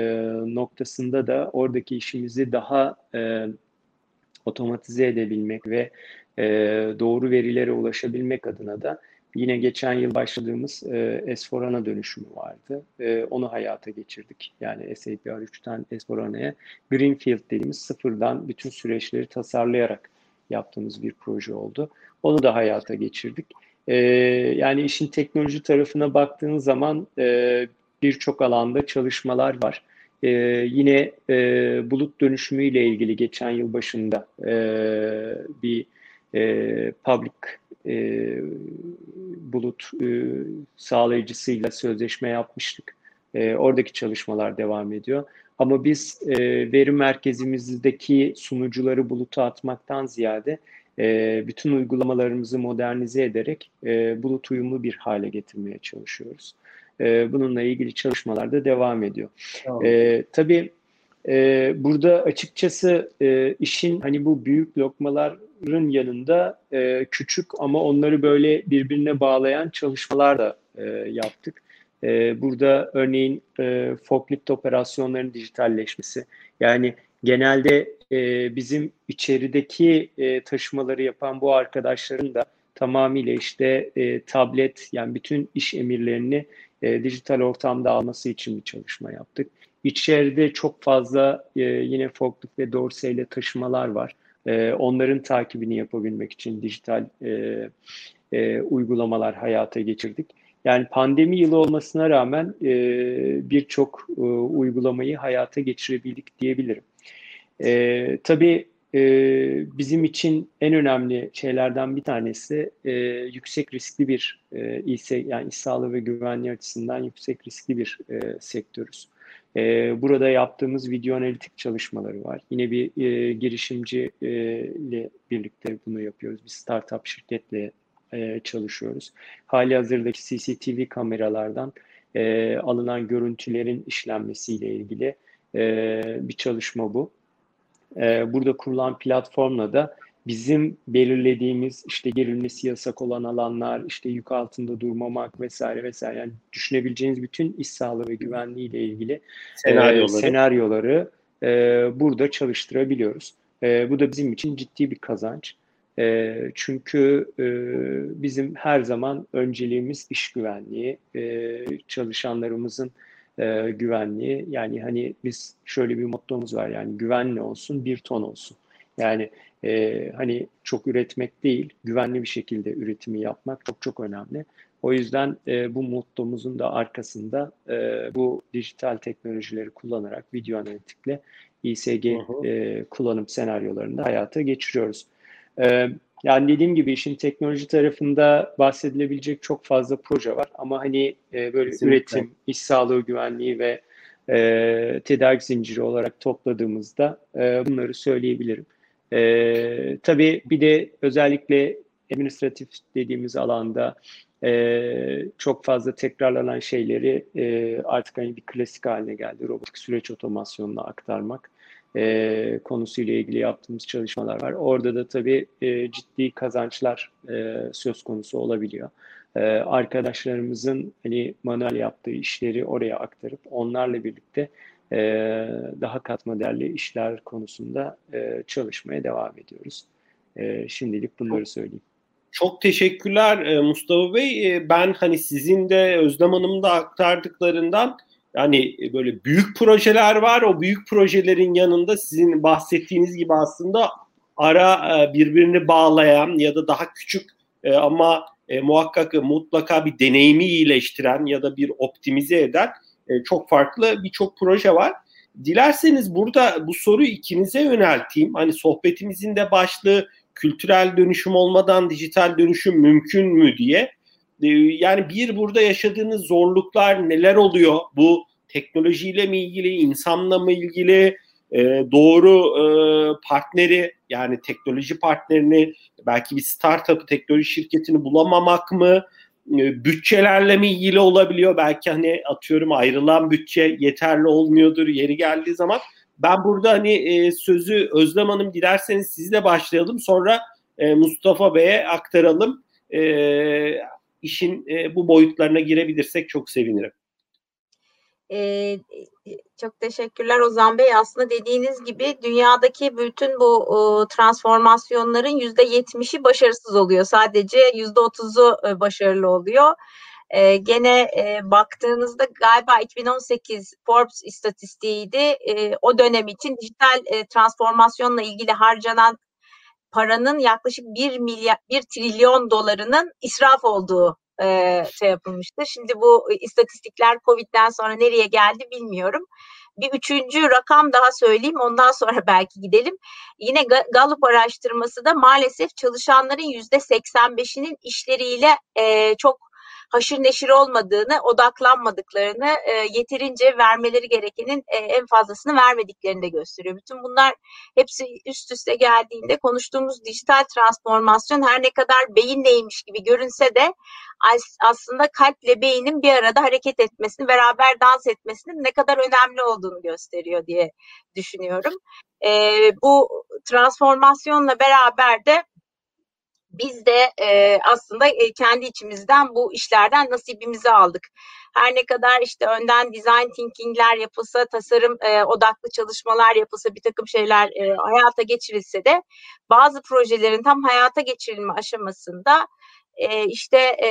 noktasında da oradaki işimizi daha e, otomatize edebilmek ve e, doğru verilere ulaşabilmek adına da yine geçen yıl başladığımız e, S4HANA dönüşümü vardı. E, onu hayata geçirdik. Yani SAP R3'ten S4HANA'ya Greenfield dediğimiz sıfırdan bütün süreçleri tasarlayarak yaptığımız bir proje oldu. Onu da hayata geçirdik. E, yani işin teknoloji tarafına baktığın zaman e, birçok alanda çalışmalar var. E, yine e, bulut dönüşümüyle ilgili geçen yıl başında e, bir e, public e, bulut e, sağlayıcısıyla sözleşme yapmıştık. E, oradaki çalışmalar devam ediyor. Ama biz e, veri merkezimizdeki sunucuları buluta atmaktan ziyade e, bütün uygulamalarımızı modernize ederek e, bulut uyumlu bir hale getirmeye çalışıyoruz. E, bununla ilgili çalışmalar da devam ediyor. Tamam. E, tabii e, burada açıkçası e, işin hani bu büyük lokmaların yanında e, küçük ama onları böyle birbirine bağlayan çalışmalar da e, yaptık. E, burada örneğin e, forklift operasyonlarının dijitalleşmesi. Yani genelde e, bizim içerideki e, taşımaları yapan bu arkadaşların da tamamıyla işte e, tablet yani bütün iş emirlerini e, dijital ortamda alması için bir çalışma yaptık. İçeride çok fazla e, yine forklift ve dorseyle taşımalar var. E, onların takibini yapabilmek için dijital e, e, uygulamalar hayata geçirdik. Yani pandemi yılı olmasına rağmen e, birçok e, uygulamayı hayata geçirebildik diyebilirim. E, tabii e, bizim için en önemli şeylerden bir tanesi e, yüksek riskli bir e, İSE, yani iş sağlığı ve güvenliği açısından yüksek riskli bir e, sektörüz. E, burada yaptığımız video analitik çalışmaları var. Yine bir e, girişimci e, ile birlikte bunu yapıyoruz. Bir startup şirketle e, çalışıyoruz. Hali hazırdaki CCTV kameralardan e, alınan görüntülerin işlenmesiyle ilgili e, bir çalışma bu. E, burada kurulan platformla da bizim belirlediğimiz işte girilmesi yasak olan alanlar, işte yük altında durmamak vesaire vesaire yani düşünebileceğiniz bütün iş sağlığı ve güvenliği ile ilgili senaryoları, e, senaryoları e, burada çalıştırabiliyoruz. E, bu da bizim için ciddi bir kazanç. E, çünkü e, bizim her zaman önceliğimiz iş güvenliği, e, çalışanlarımızın e, güvenliği. Yani hani biz şöyle bir mottomuz var yani güvenli olsun, bir ton olsun. Yani e, hani çok üretmek değil, güvenli bir şekilde üretimi yapmak çok çok önemli. O yüzden e, bu mottomuzun da arkasında e, bu dijital teknolojileri kullanarak video analitikle İSG e, kullanım senaryolarını da hayata geçiriyoruz. E, yani dediğim gibi işin teknoloji tarafında bahsedilebilecek çok fazla proje var ama hani e, böyle Kesinlikle. üretim, iş sağlığı güvenliği ve e, tedarik zinciri olarak topladığımızda e, bunları söyleyebilirim. E, tabii bir de özellikle administratif dediğimiz alanda e, çok fazla tekrarlanan şeyleri e, artık hani bir klasik haline geldi. Robotik süreç otomasyonuna aktarmak e, konusuyla ilgili yaptığımız çalışmalar var. Orada da tabii e, ciddi kazançlar e, söz konusu olabiliyor. E, arkadaşlarımızın hani manuel yaptığı işleri oraya aktarıp onlarla birlikte e, daha katma değerli işler konusunda e, çalışmaya devam ediyoruz. E, şimdilik bunları söyleyeyim. Çok teşekkürler e, Mustafa Bey. E, ben hani sizin de Özlem Hanım'ın da aktardıklarından yani böyle büyük projeler var. O büyük projelerin yanında sizin bahsettiğiniz gibi aslında ara e, birbirini bağlayan ya da daha küçük ama muhakkak mutlaka bir deneyimi iyileştiren ya da bir optimize eden e, çok farklı birçok proje var. Dilerseniz burada bu soruyu ikinize yönelteyim. Hani sohbetimizin de başlığı kültürel dönüşüm olmadan dijital dönüşüm mümkün mü diye. E, yani bir burada yaşadığınız zorluklar neler oluyor? Bu teknolojiyle mi ilgili, insanla mı ilgili, e, doğru partneri yani teknoloji partnerini belki bir startup teknoloji şirketini bulamamak mı? E, bütçelerle mi ilgili olabiliyor? Belki hani atıyorum ayrılan bütçe yeterli olmuyordur yeri geldiği zaman. Ben burada hani e, sözü Özlem Hanım dilerseniz sizle başlayalım. Sonra e, Mustafa Bey'e aktaralım. E, işin e, bu boyutlarına girebilirsek çok sevinirim. Ee, çok teşekkürler Ozan Bey. Aslında dediğiniz gibi dünyadaki bütün bu o, transformasyonların yüzde yetmişi başarısız oluyor. Sadece yüzde otuzu e, başarılı oluyor. E, gene e, baktığınızda galiba 2018 Forbes istatistiğiydi. E, o dönem için dijital e, transformasyonla ilgili harcanan paranın yaklaşık 1 milyar 1 trilyon dolarının israf olduğu e, şey yapılmıştı. Şimdi bu istatistikler Covid'den sonra nereye geldi bilmiyorum. Bir üçüncü rakam daha söyleyeyim ondan (laughs) sonra belki gidelim. Yine Gallup araştırması da maalesef çalışanların yüzde 85'inin işleriyle e, çok haşır neşir olmadığını, odaklanmadıklarını, e, yeterince vermeleri gerekenin e, en fazlasını vermediklerini de gösteriyor. Bütün bunlar hepsi üst üste geldiğinde konuştuğumuz dijital transformasyon her ne kadar beyinleymiş gibi görünse de aslında kalple beynin bir arada hareket etmesini, beraber dans etmesinin ne kadar önemli olduğunu gösteriyor diye düşünüyorum. E, bu transformasyonla beraber de biz de e, aslında e, kendi içimizden bu işlerden nasibimizi aldık. Her ne kadar işte önden design thinking'ler yapılsa, tasarım e, odaklı çalışmalar yapılsa, bir takım şeyler e, hayata geçirilse de bazı projelerin tam hayata geçirilme aşamasında e, işte e,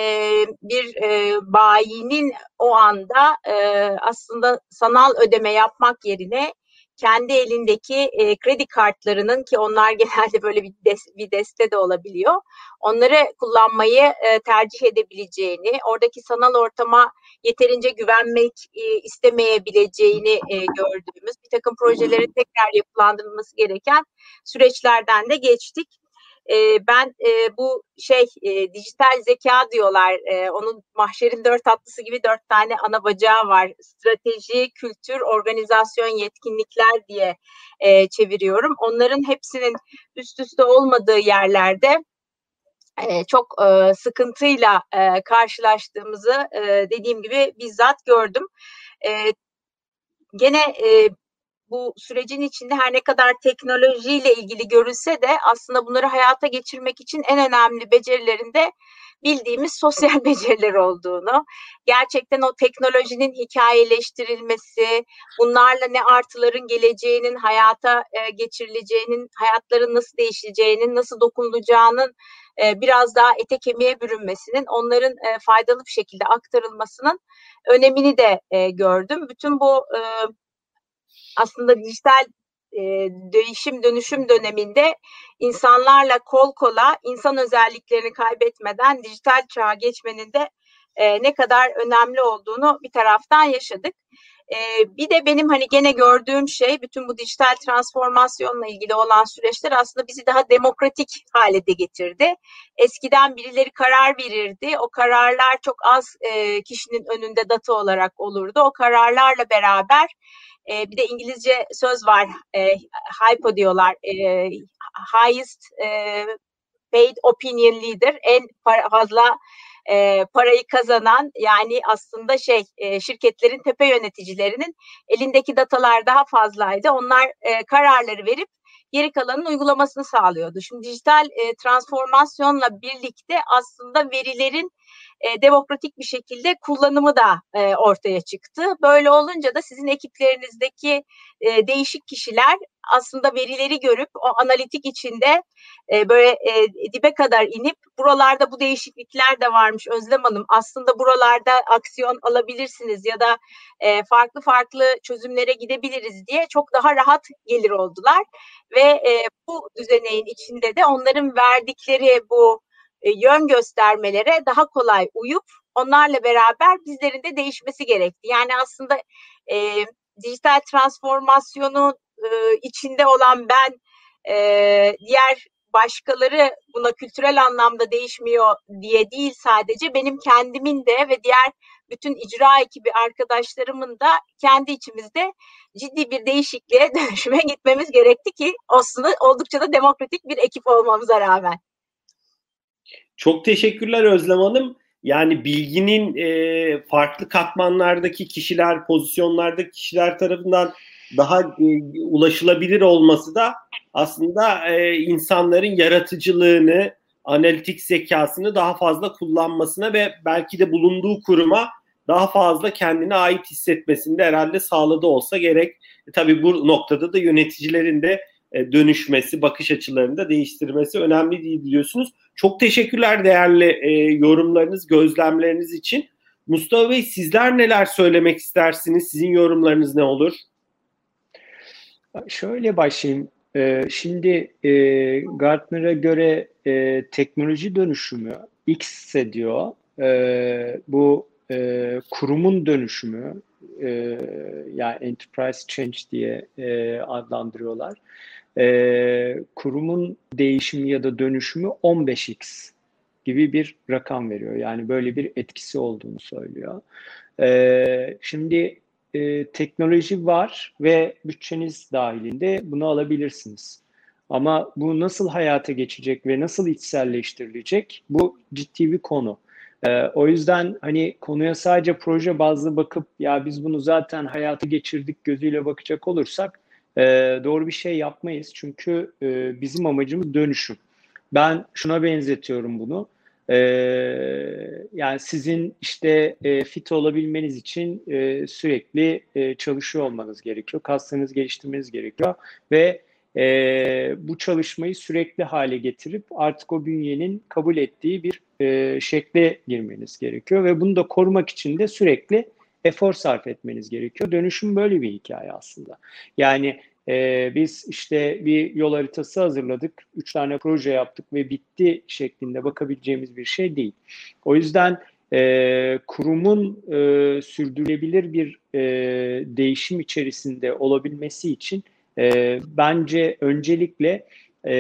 bir e, bayinin o anda e, aslında sanal ödeme yapmak yerine kendi elindeki e, kredi kartlarının ki onlar (laughs) genelde böyle bir, des, bir deste de olabiliyor. Onları kullanmayı e, tercih edebileceğini, oradaki sanal ortama yeterince güvenmek e, istemeyebileceğini e, gördüğümüz bir takım projelerin tekrar yapılandırılması gereken süreçlerden de geçtik. E, ben e, bu şey e, dijital zeka diyorlar. E, onun mahşerin dört atlısı gibi dört tane ana bacağı var. Strateji, kültür, organizasyon, yetkinlikler diye e, çeviriyorum. Onların hepsinin üst üste olmadığı yerlerde e, çok e, sıkıntıyla e, karşılaştığımızı e, dediğim gibi bizzat gördüm. E, gene e, bu sürecin içinde her ne kadar teknolojiyle ilgili görülse de aslında bunları hayata geçirmek için en önemli becerilerinde bildiğimiz (laughs) sosyal beceriler olduğunu, gerçekten o teknolojinin hikayeleştirilmesi, bunlarla ne artıların geleceğinin, hayata e, geçirileceğinin, hayatların nasıl değişeceğinin, nasıl dokunulacağının e, biraz daha ete kemiğe bürünmesinin, onların e, faydalı bir şekilde aktarılmasının önemini de gördüm. Bütün bu aslında dijital e, değişim dönüşüm döneminde insanlarla kol kola insan özelliklerini kaybetmeden dijital çağa geçmenin de e, ne kadar önemli olduğunu bir taraftan yaşadık. E, bir de benim hani gene gördüğüm şey bütün bu dijital transformasyonla ilgili olan süreçler aslında bizi daha demokratik hale de getirdi. Eskiden birileri karar verirdi. O kararlar çok az e, kişinin önünde data olarak olurdu. O kararlarla beraber e, bir de İngilizce söz var. E, hypo diyorlar. E, highest e, paid opinion leader. En fazla e, parayı kazanan yani aslında şey e, şirketlerin tepe yöneticilerinin elindeki datalar daha fazlaydı. Onlar e, kararları verip geri kalanın uygulamasını sağlıyordu. Şimdi dijital e, transformasyonla birlikte aslında verilerin e, demokratik bir şekilde kullanımı da e, ortaya çıktı. Böyle olunca da sizin ekiplerinizdeki e, değişik kişiler aslında verileri görüp o analitik içinde e, böyle e, dibe kadar inip buralarda bu değişiklikler de varmış Özlem Hanım. Aslında buralarda aksiyon alabilirsiniz ya da e, farklı farklı çözümlere gidebiliriz diye çok daha rahat gelir oldular ve e, bu düzeneğin içinde de onların verdikleri bu e, yön göstermelere daha kolay uyup onlarla beraber bizlerin de değişmesi gerekti. Yani aslında e, dijital transformasyonu e, içinde olan ben e, diğer başkaları buna kültürel anlamda değişmiyor diye değil sadece benim kendimin de ve diğer bütün icra ekibi arkadaşlarımın da kendi içimizde ciddi bir değişikliğe (laughs) dönüşüme gitmemiz gerekti ki aslında oldukça da demokratik bir ekip olmamıza rağmen. Çok teşekkürler Özlem Hanım. Yani bilginin e, farklı katmanlardaki kişiler, pozisyonlardaki kişiler tarafından daha e, ulaşılabilir olması da aslında e, insanların yaratıcılığını, analitik zekasını daha fazla kullanmasına ve belki de bulunduğu kuruma daha fazla kendine ait hissetmesini de herhalde sağladı olsa gerek. E, tabii bu noktada da yöneticilerin de dönüşmesi, bakış açılarını da değiştirmesi önemli değil diyorsunuz. Çok teşekkürler değerli e, yorumlarınız, gözlemleriniz için. Mustafa Bey sizler neler söylemek istersiniz? Sizin yorumlarınız ne olur? Şöyle başlayayım. Ee, şimdi e, Gartner'a göre e, teknoloji dönüşümü X diyor. E, bu e, kurumun dönüşümü e, yani enterprise change diye e, adlandırıyorlar. E, kurumun değişimi ya da dönüşümü 15x gibi bir rakam veriyor. Yani böyle bir etkisi olduğunu söylüyor. E, şimdi e, teknoloji var ve bütçeniz dahilinde bunu alabilirsiniz. Ama bu nasıl hayata geçecek ve nasıl içselleştirilecek bu ciddi bir konu. Ee, o yüzden hani konuya sadece proje bazlı bakıp ya biz bunu zaten hayata geçirdik gözüyle bakacak olursak e, doğru bir şey yapmayız. Çünkü e, bizim amacımız dönüşüm. Ben şuna benzetiyorum bunu. E, yani sizin işte e, fit olabilmeniz için e, sürekli e, çalışıyor olmanız gerekiyor. Kaslarınızı geliştirmeniz gerekiyor ve e, bu çalışmayı sürekli hale getirip artık o bünyenin kabul ettiği bir e, şekle girmeniz gerekiyor ve bunu da korumak için de sürekli efor sarf etmeniz gerekiyor. Dönüşüm böyle bir hikaye aslında. Yani e, biz işte bir yol haritası hazırladık, üç tane proje yaptık ve bitti şeklinde bakabileceğimiz bir şey değil. O yüzden e, kurumun e, sürdürülebilir bir e, değişim içerisinde olabilmesi için e, bence öncelikle e,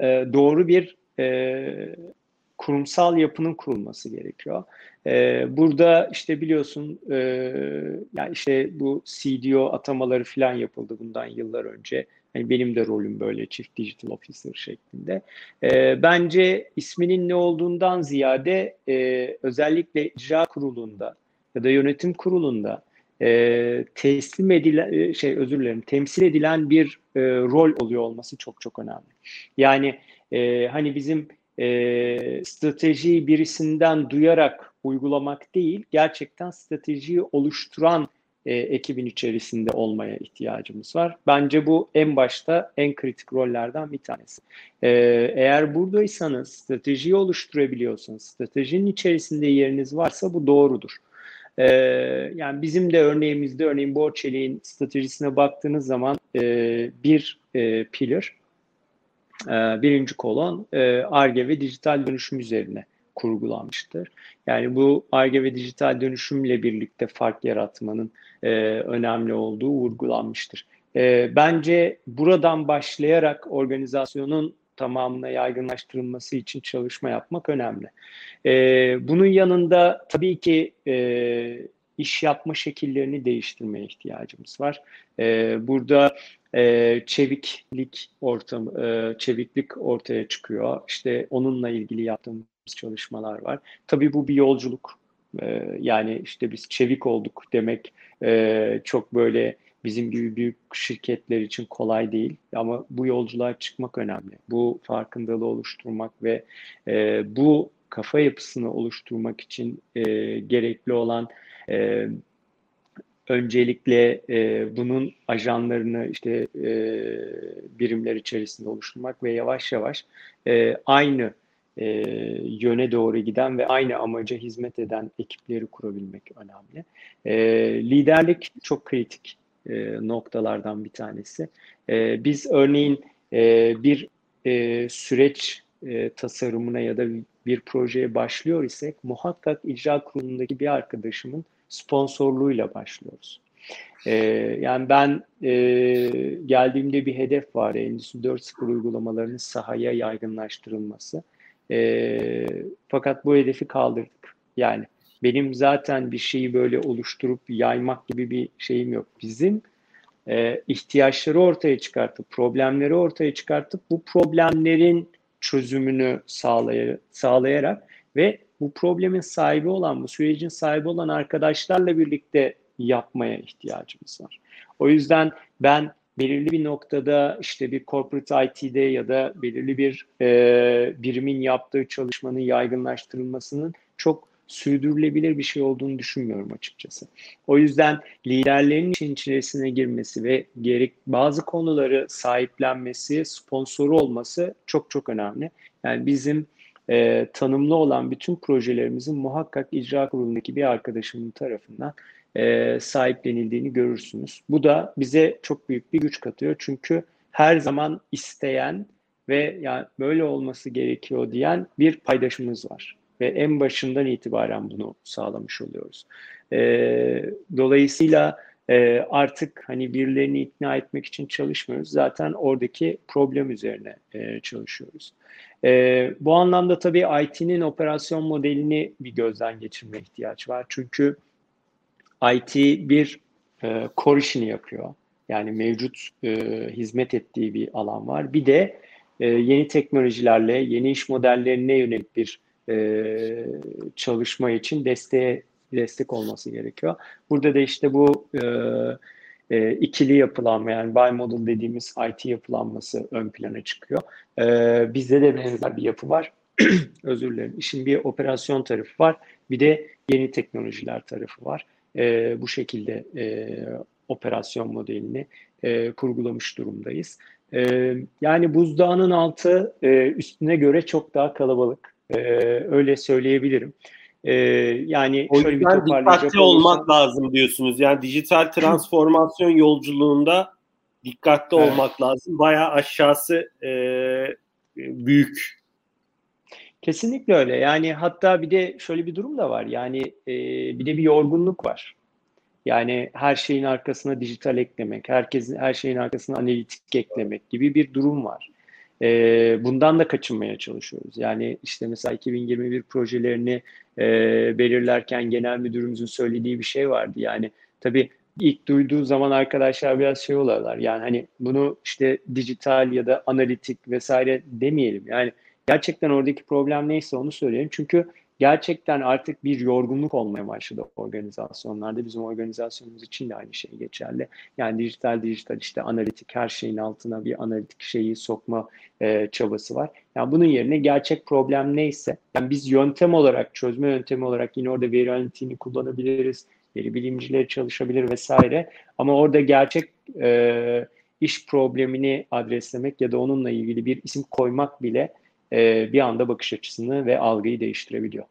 e, doğru bir e, kurumsal yapının kurulması gerekiyor. E, burada işte biliyorsun e, yani işte bu CDO atamaları falan yapıldı bundan yıllar önce. Yani benim de rolüm böyle Chief Digital Officer şeklinde. E, bence isminin ne olduğundan ziyade e, özellikle icra kurulunda ya da yönetim kurulunda e, teslim edilen e, şey özür dilerim temsil edilen bir e, rol oluyor olması çok çok önemli. Yani e, hani bizim e, stratejiyi birisinden duyarak uygulamak değil, gerçekten stratejiyi oluşturan e, ekibin içerisinde olmaya ihtiyacımız var. Bence bu en başta en kritik rollerden bir tanesi. E, eğer buradaysanız, stratejiyi oluşturabiliyorsanız, stratejinin içerisinde yeriniz varsa bu doğrudur. E, yani bizim de örneğimizde, örneğin Borçeli'nin stratejisine baktığınız zaman e, bir e, pillar, birinci kolon ARGE ve dijital dönüşüm üzerine kurgulanmıştır. Yani bu ARGE ve dijital dönüşümle birlikte fark yaratmanın e, önemli olduğu vurgulanmıştır. E, bence buradan başlayarak organizasyonun tamamına yaygınlaştırılması için çalışma yapmak önemli. E, bunun yanında tabii ki e, iş yapma şekillerini değiştirmeye ihtiyacımız var. E, burada e, çeviklik ortamı, e, çeviklik ortaya çıkıyor. İşte onunla ilgili yaptığımız çalışmalar var. Tabii bu bir yolculuk. E, yani işte biz çevik olduk demek e, çok böyle bizim gibi büyük şirketler için kolay değil ama bu yolculuğa çıkmak önemli. Bu farkındalığı oluşturmak ve e, bu kafa yapısını oluşturmak için e, gerekli olan e, öncelikle e, bunun ajanlarını işte e, birimler içerisinde oluşturmak ve yavaş yavaş e, aynı e, yöne doğru giden ve aynı amaca hizmet eden ekipleri kurabilmek önemli. E, liderlik çok kritik e, noktalardan bir tanesi. E, biz örneğin e, bir e, süreç e, tasarımına ya da bir projeye başlıyor isek muhakkak icra kurulundaki bir arkadaşımın sponsorluğuyla başlıyoruz. Ee, yani ben e, geldiğimde bir hedef var. Endüstri 4.0 uygulamalarının sahaya yaygınlaştırılması. E, fakat bu hedefi kaldırdık. Yani benim zaten bir şeyi böyle oluşturup yaymak gibi bir şeyim yok. Bizim e, ihtiyaçları ortaya çıkartıp, problemleri ortaya çıkartıp bu problemlerin çözümünü sağlay sağlayarak ve bu problemin sahibi olan, bu sürecin sahibi olan arkadaşlarla birlikte yapmaya ihtiyacımız var. O yüzden ben belirli bir noktada işte bir corporate IT'de ya da belirli bir e, birimin yaptığı çalışmanın yaygınlaştırılmasının çok sürdürülebilir bir şey olduğunu düşünmüyorum açıkçası. O yüzden liderlerin işin içerisine girmesi ve gerek bazı konuları sahiplenmesi, sponsoru olması çok çok önemli. Yani bizim e, tanımlı olan bütün projelerimizin muhakkak icra kurulundaki bir arkadaşımın tarafından e, sahiplenildiğini görürsünüz. Bu da bize çok büyük bir güç katıyor. Çünkü her zaman isteyen ve yani böyle olması gerekiyor diyen bir paydaşımız var. Ve en başından itibaren bunu sağlamış oluyoruz. E, dolayısıyla e, artık hani birilerini ikna etmek için çalışmıyoruz. Zaten oradaki problem üzerine e, çalışıyoruz. E, bu anlamda tabii IT'nin operasyon modelini bir gözden geçirme ihtiyaç var. Çünkü IT bir e, core işini yapıyor. Yani mevcut e, hizmet ettiği bir alan var. Bir de e, yeni teknolojilerle, yeni iş modellerine yönelik bir e, çalışma için desteğe destek olması gerekiyor. Burada da işte bu e, e, ikili yapılanma yani buy model dediğimiz IT yapılanması ön plana çıkıyor. E, bizde de benzer bir yapı var. (clears throat) Özür dilerim. İşin bir operasyon tarafı var. Bir de yeni teknolojiler tarafı var. E, bu şekilde e, operasyon modelini e, kurgulamış durumdayız. E, yani buzdağının altı e, üstüne göre çok daha kalabalık. E, öyle söyleyebilirim. E, yani o şöyle bir dikkatli olmak lazım diyorsunuz. Yani dijital transformasyon yolculuğunda dikkatli evet. olmak lazım. Bayağı aşağısı e, büyük. Kesinlikle öyle. Yani hatta bir de şöyle bir durum da var. Yani e, bir de bir yorgunluk var. Yani her şeyin arkasına dijital eklemek, herkesin her şeyin arkasına analitik eklemek gibi bir durum var. E, bundan da kaçınmaya çalışıyoruz. Yani işte mesela 2021 projelerini e, belirlerken genel müdürümüzün söylediği bir şey vardı. Yani tabii ilk duyduğu zaman arkadaşlar biraz şey oluyorlar. Yani hani bunu işte dijital ya da analitik vesaire demeyelim. Yani gerçekten oradaki problem neyse onu söyleyelim. Çünkü gerçekten artık bir yorgunluk olmaya başladı organizasyonlarda. Bizim organizasyonumuz için de aynı şey geçerli. Yani dijital dijital işte analitik her şeyin altına bir analitik şeyi sokma e, çabası var. Yani bunun yerine gerçek problem neyse yani biz yöntem olarak çözme yöntemi olarak yine orada veri analitiğini kullanabiliriz. Veri bilimcileri çalışabilir vesaire. Ama orada gerçek e, iş problemini adreslemek ya da onunla ilgili bir isim koymak bile e, bir anda bakış açısını ve algıyı değiştirebiliyor.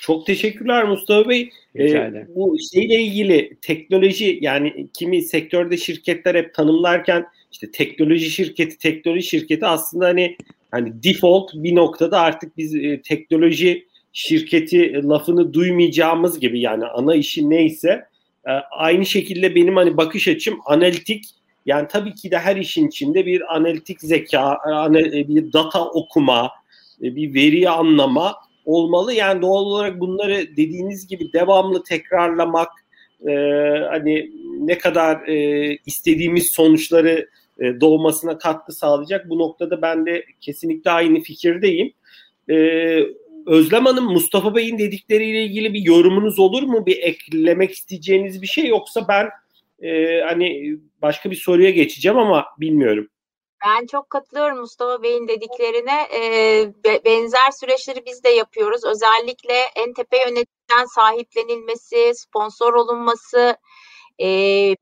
Çok teşekkürler Mustafa Bey. Ee, bu şeyle ilgili teknoloji yani kimi sektörde şirketler hep tanımlarken işte teknoloji şirketi teknoloji şirketi aslında hani hani default bir noktada artık biz e, teknoloji şirketi lafını duymayacağımız gibi yani ana işi neyse e, aynı şekilde benim hani bakış açım analitik yani tabii ki de her işin içinde bir analitik zeka, e, bir data okuma, e, bir veri anlama olmalı. Yani doğal olarak bunları dediğiniz gibi devamlı tekrarlamak, e, hani ne kadar e, istediğimiz sonuçları e, doğmasına katkı sağlayacak. Bu noktada ben de kesinlikle aynı fikirdeyim. E, Özlem Hanım, Mustafa Bey'in dedikleriyle ilgili bir yorumunuz olur mu? Bir eklemek isteyeceğiniz bir şey yoksa ben e, hani başka bir soruya geçeceğim ama bilmiyorum. Ben çok katılıyorum Mustafa Bey'in dediklerine. E, benzer süreçleri biz de yapıyoruz. Özellikle en tepe yönetimden sahiplenilmesi, sponsor olunması, e,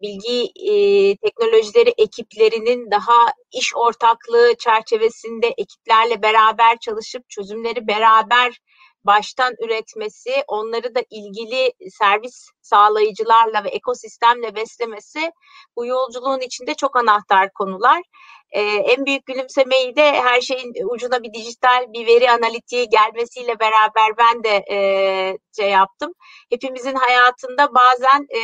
bilgi e, teknolojileri ekiplerinin daha iş ortaklığı çerçevesinde ekiplerle beraber çalışıp çözümleri beraber baştan üretmesi, onları da ilgili servis sağlayıcılarla ve ekosistemle beslemesi bu yolculuğun içinde çok anahtar konular. Ee, en büyük gülümsemeyi de her şeyin ucuna bir dijital bir veri analitiği gelmesiyle beraber ben de e, şey yaptım. Hepimizin hayatında bazen e,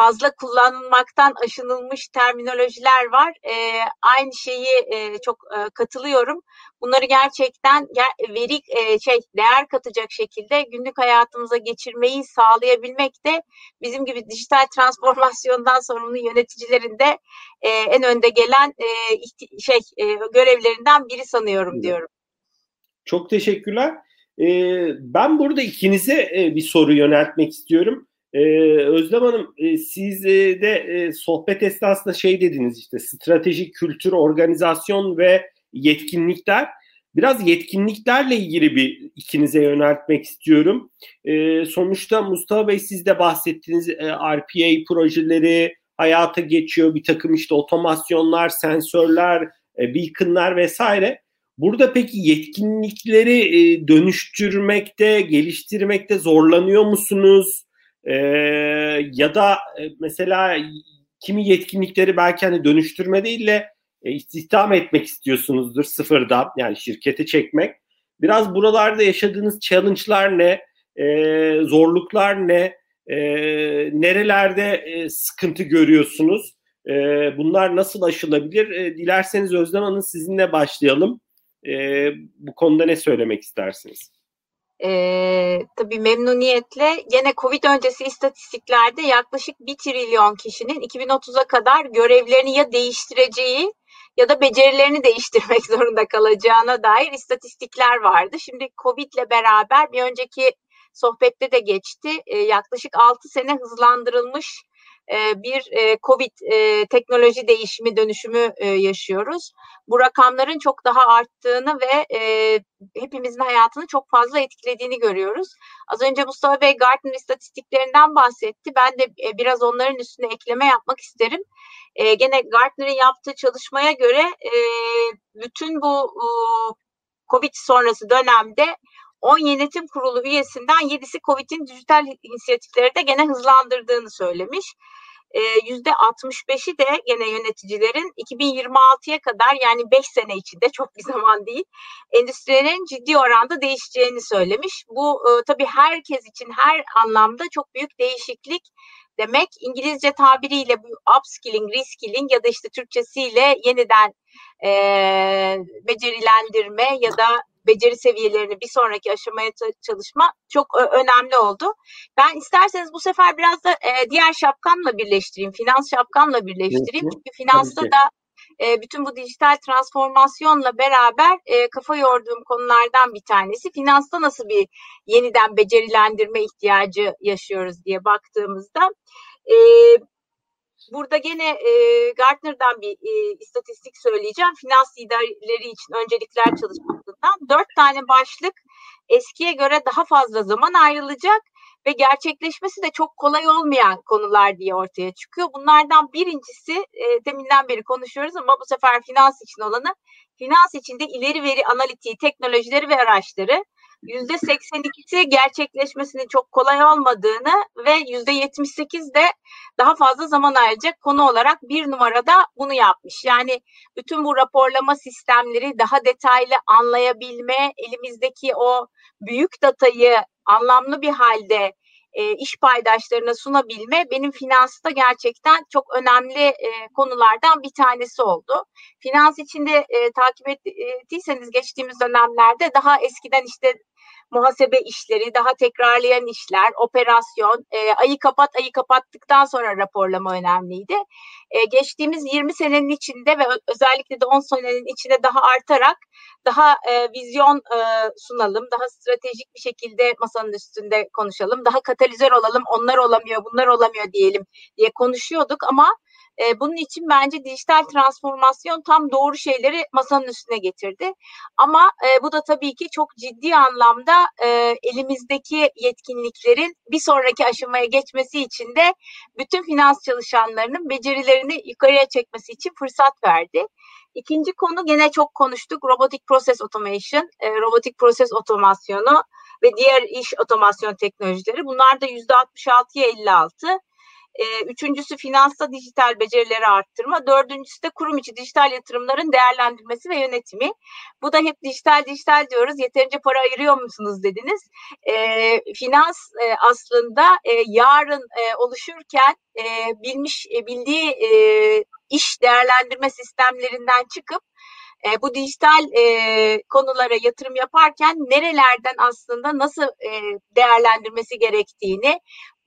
fazla kullanılmaktan aşınılmış terminolojiler var. E, aynı şeyi e, çok e, katılıyorum. Bunları gerçekten ger- veri e, şey değer katacak şekilde günlük hayatımıza geçirmeyi sağlayabilmek de bizim gibi dijital transformasyondan sorumlu yöneticilerin de e, en önde gelen e, şey e, görevlerinden biri sanıyorum diyorum. Çok teşekkürler. Ee, ben burada ikinize e, bir soru yöneltmek istiyorum. Ee, Özlem Hanım e, siz e, de e, sohbet esnasında şey dediniz işte strateji, kültür, organizasyon ve yetkinlikler. Biraz yetkinliklerle ilgili bir ikinize yöneltmek istiyorum. E, sonuçta Mustafa Bey siz de bahsettiğiniz e, RPA projeleri hayata geçiyor. Bir takım işte otomasyonlar, sensörler, e, beaconlar vesaire. Burada peki yetkinlikleri e, dönüştürmekte, geliştirmekte zorlanıyor musunuz? E, ya da e, mesela kimi yetkinlikleri belki hani dönüştürme değil de e, istihdam etmek istiyorsunuzdur sıfırdan yani şirkete çekmek. Biraz buralarda yaşadığınız challenge'lar ne, e, zorluklar ne, e, nerelerde sıkıntı görüyorsunuz? Bunlar nasıl aşılabilir? Dilerseniz Özlem Hanım sizinle başlayalım. Bu konuda ne söylemek istersiniz? Ee, tabii memnuniyetle gene Covid öncesi istatistiklerde yaklaşık 1 trilyon kişinin 2030'a kadar görevlerini ya değiştireceği ya da becerilerini (laughs) değiştirmek zorunda kalacağına dair istatistikler vardı. Şimdi Covid ile beraber bir önceki sohbette de geçti. E, yaklaşık 6 sene hızlandırılmış e, bir e, Covid e, teknoloji değişimi dönüşümü yaşıyoruz. Bu rakamların çok daha arttığını ve hepimizin hayatını çok fazla etkilediğini görüyoruz. Az önce Mustafa Bey Gartner istatistiklerinden bahsetti. Ben de biraz onların üstüne ekleme yapmak isterim. Gene Gartner'ın yaptığı çalışmaya göre bütün bu Covid sonrası dönemde 10 yönetim kurulu üyesinden 7'si COVID'in dijital inisiyatifleri de gene hızlandırdığını söylemiş. Yüzde 65'i de gene yöneticilerin 2026'ya kadar yani 5 sene içinde (laughs) çok bir zaman değil endüstrilerin ciddi oranda değişeceğini söylemiş. Bu e, tabii herkes için her anlamda çok büyük değişiklik demek. İngilizce tabiriyle bu upskilling, reskilling ya da işte Türkçesiyle yeniden e, becerilendirme ya da beceri seviyelerini bir sonraki aşamaya çalışma çok önemli oldu. Ben isterseniz bu sefer biraz da e, diğer şapkamla birleştireyim, finans şapkamla birleştireyim. Çünkü finansta da e, bütün bu dijital transformasyonla beraber e, kafa yorduğum konulardan bir tanesi. Finansta nasıl bir yeniden becerilendirme ihtiyacı yaşıyoruz diye baktığımızda Burada gene e, Gartner'dan bir e, istatistik söyleyeceğim. Finans liderleri için öncelikler çalışmasından dört tane başlık eskiye göre daha fazla zaman ayrılacak ve gerçekleşmesi de çok kolay olmayan konular diye ortaya çıkıyor. Bunlardan birincisi e, deminden beri konuşuyoruz ama bu sefer finans için olanı finans içinde ileri veri analitiği, teknolojileri ve araçları yüzde 82'si gerçekleşmesinin çok kolay olmadığını ve yüzde 78 de daha fazla zaman ayıracak konu olarak bir numarada bunu yapmış. Yani bütün bu raporlama sistemleri daha detaylı anlayabilme, elimizdeki o büyük datayı anlamlı bir halde e, iş paydaşlarına sunabilme benim finansta gerçekten çok önemli e, konulardan bir tanesi oldu. Finans içinde e, takip ettiyseniz geçtiğimiz dönemlerde daha eskiden işte muhasebe işleri, daha tekrarlayan işler, operasyon, e, ayı kapat, ayı kapattıktan sonra raporlama önemliydi. E, geçtiğimiz 20 senenin içinde ve özellikle de 10 senenin içinde daha artarak daha e, vizyon e, sunalım, daha stratejik bir şekilde masanın üstünde konuşalım, daha katalizör olalım, onlar olamıyor, bunlar olamıyor diyelim diye konuşuyorduk ama e, bunun için bence dijital transformasyon tam doğru şeyleri masanın üstüne getirdi. Ama e, bu da tabii ki çok ciddi anlamda e, elimizdeki yetkinliklerin bir sonraki aşamaya geçmesi için de bütün finans çalışanlarının becerilerini yukarıya çekmesi için fırsat verdi. İkinci konu gene çok konuştuk. Robotic Process Automation, e, robotik proses otomasyonu ve diğer iş otomasyon teknolojileri. Bunlar da %66'ya 56. Üçüncüsü finansta dijital becerileri arttırma. Dördüncüsü de kurum içi dijital yatırımların değerlendirmesi ve yönetimi. Bu da hep dijital dijital diyoruz. Yeterince para ayırıyor musunuz dediniz. E, finans e, aslında e, yarın e, oluşurken e, bilmiş e, bildiği e, iş değerlendirme sistemlerinden çıkıp e, bu dijital e, konulara yatırım yaparken nerelerden aslında nasıl e, değerlendirmesi gerektiğini,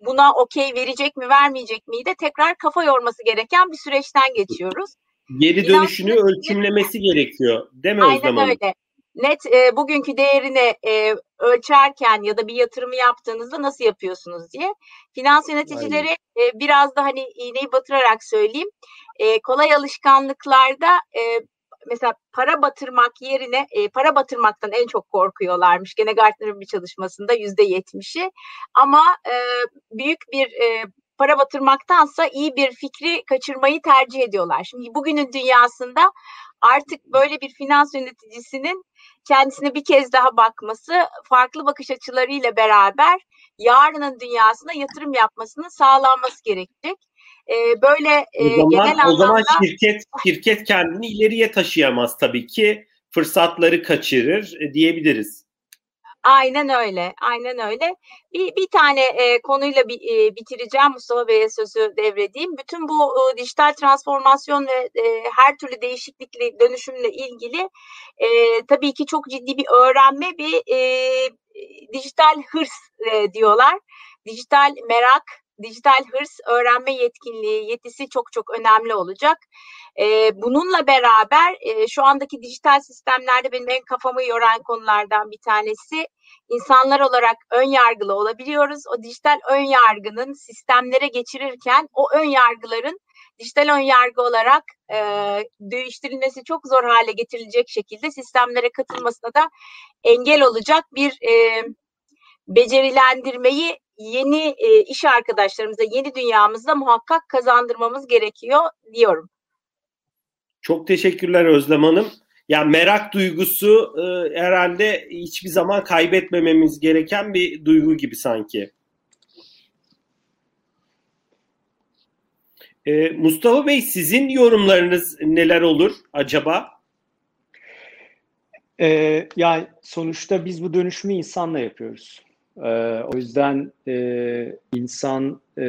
buna okey verecek mi vermeyecek miydi tekrar kafa yorması gereken bir süreçten geçiyoruz. Geri dönüşünü Finans ölçümlemesi gerekiyor değil mi Aynen Özlem öyle. Net e, bugünkü değerini e, ölçerken ya da bir yatırımı yaptığınızda nasıl yapıyorsunuz diye. Finans yöneticileri e, biraz da hani iğneyi batırarak söyleyeyim. E, kolay alışkanlıklarda e, mesela para batırmak yerine e, para batırmaktan en çok korkuyorlarmış. Gene Gartner'ın bir çalışmasında yüzde yetmişi. Ama e, büyük bir e, para batırmaktansa iyi bir fikri kaçırmayı tercih ediyorlar. Şimdi bugünün dünyasında artık böyle bir finans yöneticisinin kendisine bir kez daha bakması, farklı bakış açılarıyla beraber yarının dünyasına yatırım yapmasının sağlanması gerekecek. Ee, böyle e, o zaman, genel anlamda... O zaman şirket, şirket kendini ileriye taşıyamaz tabii ki. Fırsatları kaçırır e, diyebiliriz. Aynen öyle, aynen öyle. Bir, bir tane e, konuyla bir, e, bitireceğim Mustafa Bey'e sözü devredeyim. Bütün bu e, dijital transformasyon ve e, her türlü değişiklikle, dönüşümle ilgili e, tabii ki çok ciddi bir öğrenme, bir e, dijital hırs e, diyorlar. Dijital merak, dijital hırs, öğrenme yetkinliği, yetisi çok çok önemli olacak. E, bununla beraber e, şu andaki dijital sistemlerde benim en kafamı yoran konulardan bir tanesi insanlar olarak ön yargılı olabiliyoruz. O dijital ön yargının sistemlere geçirirken o ön yargıların dijital ön yargı olarak e, değiştirilmesi çok zor hale getirilecek şekilde sistemlere katılmasına da engel olacak bir e, becerilendirmeyi yeni e, iş arkadaşlarımıza, yeni dünyamızda muhakkak kazandırmamız gerekiyor diyorum. Çok teşekkürler Özlem Hanım. Ya merak duygusu e, herhalde hiçbir zaman kaybetmememiz gereken bir duygu gibi sanki. E, Mustafa Bey sizin yorumlarınız neler olur acaba? Ee, yani sonuçta biz bu dönüşümü insanla yapıyoruz. Ee, o yüzden e, insan e,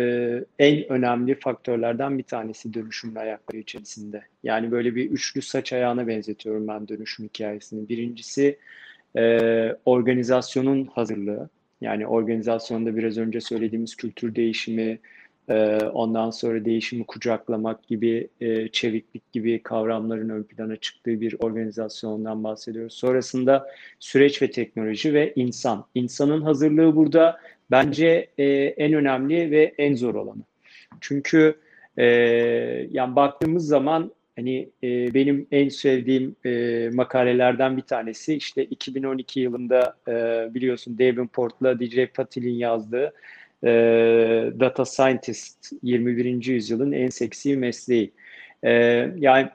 en önemli faktörlerden bir tanesi dönüşümün ayakları içerisinde. Yani böyle bir üçlü saç ayağına benzetiyorum ben dönüşüm hikayesini. Birincisi e, organizasyonun hazırlığı. Yani organizasyonda biraz önce söylediğimiz kültür değişimi, ee, ondan sonra değişimi kucaklamak gibi, e, çeviklik gibi kavramların ön plana çıktığı bir organizasyondan bahsediyoruz. Sonrasında süreç ve teknoloji ve insan. İnsanın hazırlığı burada bence e, en önemli ve en zor olanı. Çünkü e, yani baktığımız zaman hani benim en sevdiğim makalelerden bir tanesi işte 2012 yılında biliyorsun Davenport'la DJ Patil'in yazdığı e, data scientist 21. yüzyılın en seksi mesleği. E, yani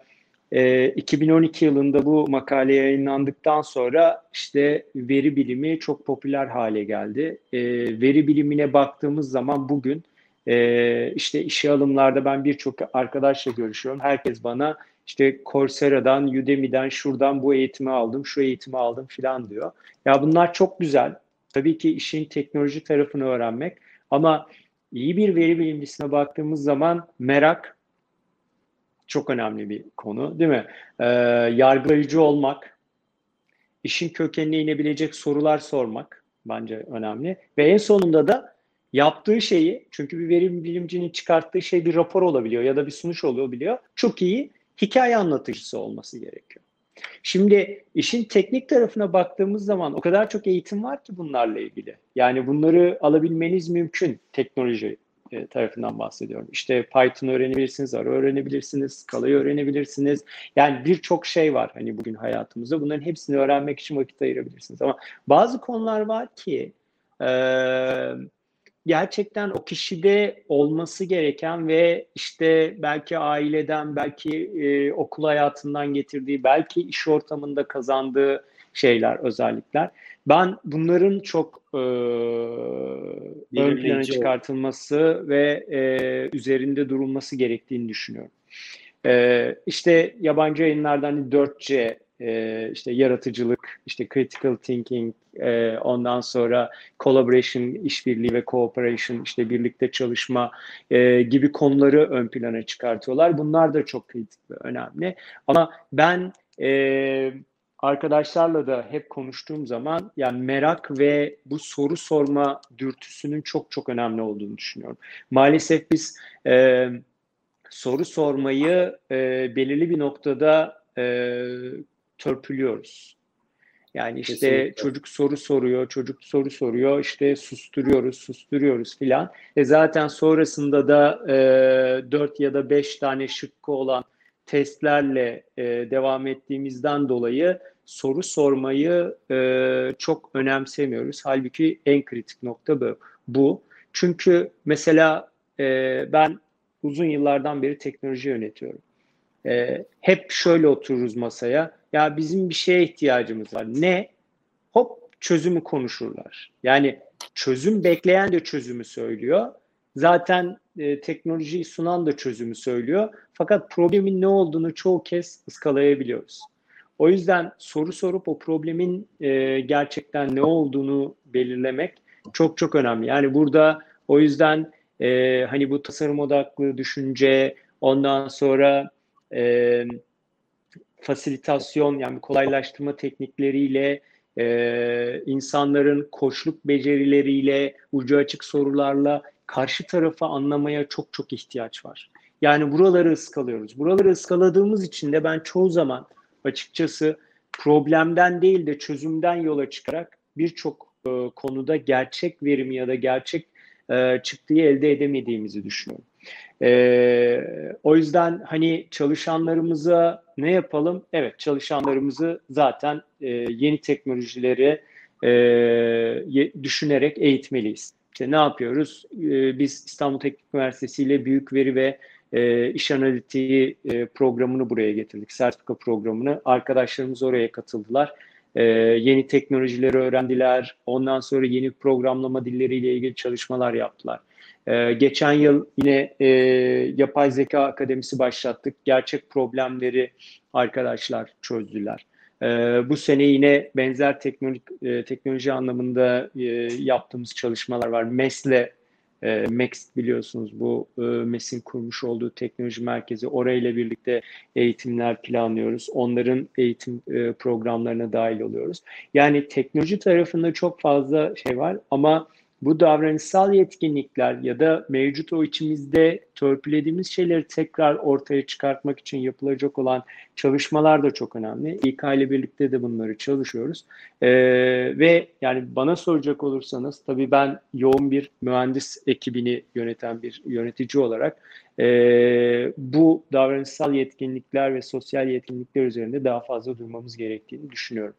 e, 2012 yılında bu makale yayınlandıktan sonra işte veri bilimi çok popüler hale geldi. E, veri bilimine baktığımız zaman bugün e, işte işe alımlarda ben birçok arkadaşla görüşüyorum. Herkes bana işte Coursera'dan, Udemy'den, şuradan bu eğitimi aldım, şu eğitimi aldım filan diyor. Ya bunlar çok güzel. Tabii ki işin teknoloji tarafını öğrenmek ama iyi bir veri bilimcisine baktığımız zaman merak çok önemli bir konu değil mi? Ee, yargılayıcı olmak, işin kökenine inebilecek sorular sormak bence önemli. Ve en sonunda da yaptığı şeyi, çünkü bir veri bilimcinin çıkarttığı şey bir rapor olabiliyor ya da bir sunuş olabiliyor. Çok iyi hikaye anlatıcısı olması gerekiyor. Şimdi işin teknik tarafına baktığımız zaman o kadar çok eğitim var ki bunlarla ilgili. Yani bunları alabilmeniz mümkün teknoloji e, tarafından bahsediyorum. İşte Python öğrenebilirsiniz, R öğrenebilirsiniz, Scala'yı öğrenebilirsiniz. Yani birçok şey var hani bugün hayatımızda. Bunların hepsini öğrenmek için vakit ayırabilirsiniz. Ama bazı konular var ki e, gerçekten o kişide olması gereken ve işte belki aileden, belki e, okul hayatından getirdiği, belki iş ortamında kazandığı şeyler, özellikler. Ben bunların çok e, ön plana çıkartılması ve e, üzerinde durulması gerektiğini düşünüyorum. E, işte yabancı yayınlardan 4C e, işte yaratıcılık, işte critical thinking, e, ondan sonra collaboration, işbirliği ve cooperation, işte birlikte çalışma e, gibi konuları ön plana çıkartıyorlar. Bunlar da çok kritik ve önemli. Ama ben e, arkadaşlarla da hep konuştuğum zaman yani merak ve bu soru sorma dürtüsünün çok çok önemli olduğunu düşünüyorum. Maalesef biz e, soru sormayı e, belirli bir noktada e, törpülüyoruz. Yani işte Kesinlikle. çocuk soru soruyor, çocuk soru soruyor, işte susturuyoruz, susturuyoruz filan. E zaten sonrasında da e, 4 ya da 5 tane şıkkı olan testlerle e, devam ettiğimizden dolayı soru sormayı e, çok önemsemiyoruz. Halbuki en kritik nokta bu. bu. Çünkü mesela e, ben uzun yıllardan beri teknoloji yönetiyorum. E, hep şöyle otururuz masaya. Ya bizim bir şeye ihtiyacımız var. Ne? Hop çözümü konuşurlar. Yani çözüm bekleyen de çözümü söylüyor. Zaten e, teknolojiyi sunan da çözümü söylüyor. Fakat problemin ne olduğunu çoğu kez ıskalayabiliyoruz. O yüzden soru sorup o problemin e, gerçekten ne olduğunu belirlemek çok çok önemli. Yani burada o yüzden e, hani bu tasarım odaklı düşünce, ondan sonra e, fasilitasyon yani kolaylaştırma teknikleriyle e, insanların koşluk becerileriyle, ucu açık sorularla karşı tarafı anlamaya çok çok ihtiyaç var. Yani buraları ıskalıyoruz. Buraları ıskaladığımız için de ben çoğu zaman açıkçası problemden değil de çözümden yola çıkarak birçok e, konuda gerçek verimi ya da gerçek e, çıktıyı elde edemediğimizi düşünüyorum. E, o yüzden hani çalışanlarımıza ne yapalım? Evet çalışanlarımızı zaten e, yeni teknolojileri e, düşünerek eğitmeliyiz. İşte ne yapıyoruz? E, biz İstanbul Teknik Üniversitesi ile büyük veri ve e, iş analitiği e, programını buraya getirdik. Sertifika programını. Arkadaşlarımız oraya katıldılar. E, yeni teknolojileri öğrendiler. Ondan sonra yeni programlama dilleriyle ilgili çalışmalar yaptılar. E, geçen yıl yine e, Yapay Zeka Akademisi başlattık. Gerçek problemleri arkadaşlar çözdüler. E, bu sene yine benzer teknoloji, e, teknoloji anlamında e, yaptığımız çalışmalar var. MES'le e, MEX biliyorsunuz bu e, MES'in kurmuş olduğu teknoloji merkezi. Orayla birlikte eğitimler planlıyoruz. Onların eğitim e, programlarına dahil oluyoruz. Yani teknoloji tarafında çok fazla şey var ama bu davranışsal yetkinlikler ya da mevcut o içimizde törpülediğimiz şeyleri tekrar ortaya çıkartmak için yapılacak olan çalışmalar da çok önemli. İK ile birlikte de bunları çalışıyoruz. Ee, ve yani bana soracak olursanız tabii ben yoğun bir mühendis ekibini yöneten bir yönetici olarak e, bu davranışsal yetkinlikler ve sosyal yetkinlikler üzerinde daha fazla durmamız gerektiğini düşünüyorum.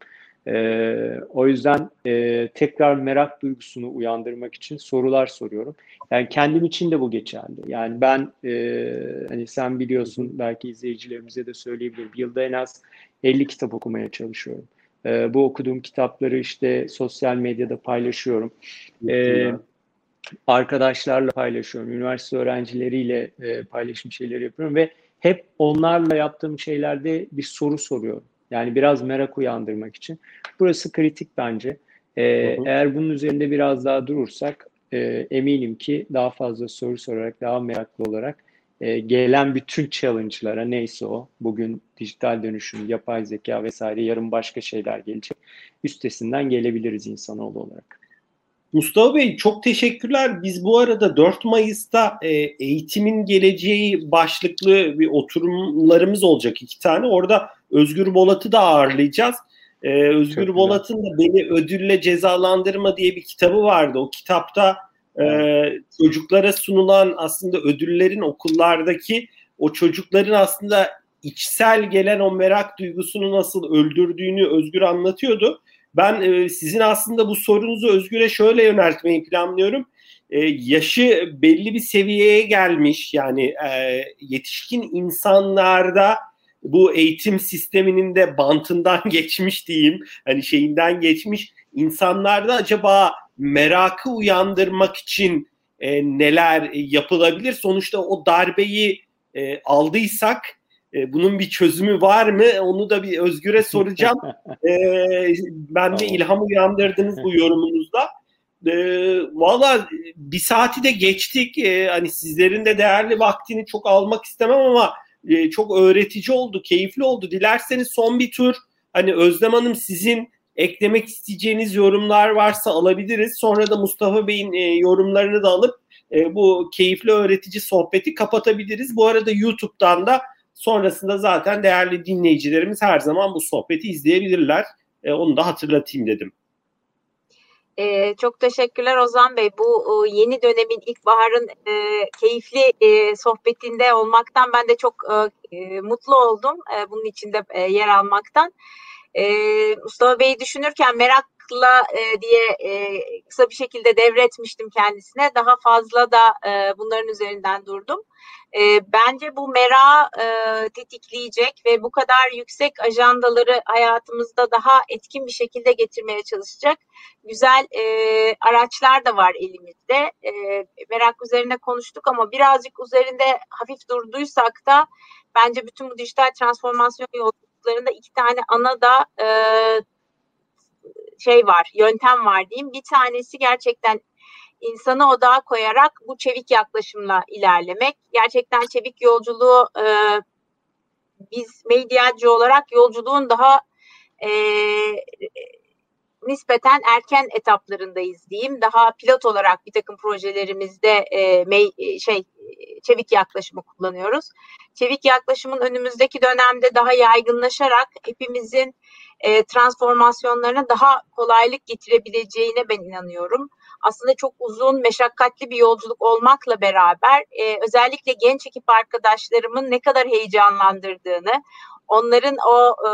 E, o yüzden e, tekrar merak duygusunu uyandırmak için sorular soruyorum. Yani kendim için de bu geçerli. Yani ben e, hani sen biliyorsun belki izleyicilerimize de söyleyebilirim. Yılda en az 50 kitap okumaya çalışıyorum. E, bu okuduğum kitapları işte sosyal medyada paylaşıyorum. E, arkadaşlarla paylaşıyorum. Üniversite öğrencileriyle e, paylaşım şeyleri yapıyorum ve hep onlarla yaptığım şeylerde bir soru soruyorum. Yani biraz merak uyandırmak için. Burası kritik bence. Ee, hı hı. Eğer bunun üzerinde biraz daha durursak e, eminim ki daha fazla soru sorarak, daha meraklı olarak e, gelen bütün challenge'lara neyse o, bugün dijital dönüşüm, yapay zeka vesaire, yarın başka şeyler gelecek. Üstesinden gelebiliriz insanoğlu olarak. Mustafa Bey çok teşekkürler. Biz bu arada 4 Mayıs'ta e, eğitimin geleceği başlıklı bir oturumlarımız olacak iki tane. Orada Özgür Bolat'ı da ağırlayacağız. Ee, Özgür Çok Bolat'ın da Beni Ödülle Cezalandırma diye bir kitabı vardı. O kitapta e, çocuklara sunulan aslında ödüllerin okullardaki o çocukların aslında içsel gelen o merak duygusunu nasıl öldürdüğünü Özgür anlatıyordu. Ben e, sizin aslında bu sorunuzu Özgür'e şöyle yöneltmeyi planlıyorum. E, yaşı belli bir seviyeye gelmiş yani e, yetişkin insanlarda bu eğitim sisteminin de bantından (laughs) geçmiş diyeyim. Hani şeyinden geçmiş. insanlarda acaba merakı uyandırmak için e, neler yapılabilir? Sonuçta o darbeyi e, aldıysak e, bunun bir çözümü var mı? Onu da bir Özgür'e soracağım. (laughs) E, ben de ilham uyandırdınız bu (laughs) yorumunuzda. E, Valla bir saati de geçtik. E, hani sizlerin de değerli vaktini çok almak istemem ama e, çok öğretici oldu, keyifli oldu. Dilerseniz son bir tur hani Özlem Hanım sizin eklemek isteyeceğiniz yorumlar varsa alabiliriz. Sonra da Mustafa Bey'in e, yorumlarını da alıp e, bu keyifli öğretici sohbeti kapatabiliriz. Bu arada YouTube'dan da sonrasında zaten değerli dinleyicilerimiz her zaman bu sohbeti izleyebilirler. Onu da hatırlatayım dedim. Ee, çok teşekkürler Ozan Bey. Bu e, yeni dönemin ilkbaharın e, keyifli e, sohbetinde olmaktan ben de çok e, e mutlu oldum. E, bunun içinde e, yer almaktan. E, Mustafa Bey'i düşünürken merakla e, diye e, kısa bir şekilde devretmiştim kendisine. Daha fazla da e, bunların üzerinden durdum. E, bence bu mera e, tetikleyecek ve bu kadar yüksek ajandaları hayatımızda daha etkin bir şekilde getirmeye çalışacak güzel e, araçlar da var elimizde. E, merak üzerine konuştuk ama birazcık üzerinde hafif durduysak da bence bütün bu dijital transformasyon yolculuklarında iki tane ana da e, şey var, yöntem var diyeyim. Bir tanesi gerçekten insanı odağa koyarak bu çevik yaklaşımla ilerlemek. Gerçekten çevik yolculuğu e, biz medyacı olarak yolculuğun daha e, nispeten erken etaplarındayız diyeyim. Daha pilot olarak bir takım projelerimizde e, mey, şey çevik yaklaşımı kullanıyoruz. Çevik yaklaşımın önümüzdeki dönemde daha yaygınlaşarak hepimizin e, transformasyonlarına daha kolaylık getirebileceğine ben inanıyorum. Aslında çok uzun, meşakkatli bir yolculuk olmakla beraber e, özellikle genç ekip arkadaşlarımın ne kadar heyecanlandırdığını, onların o e,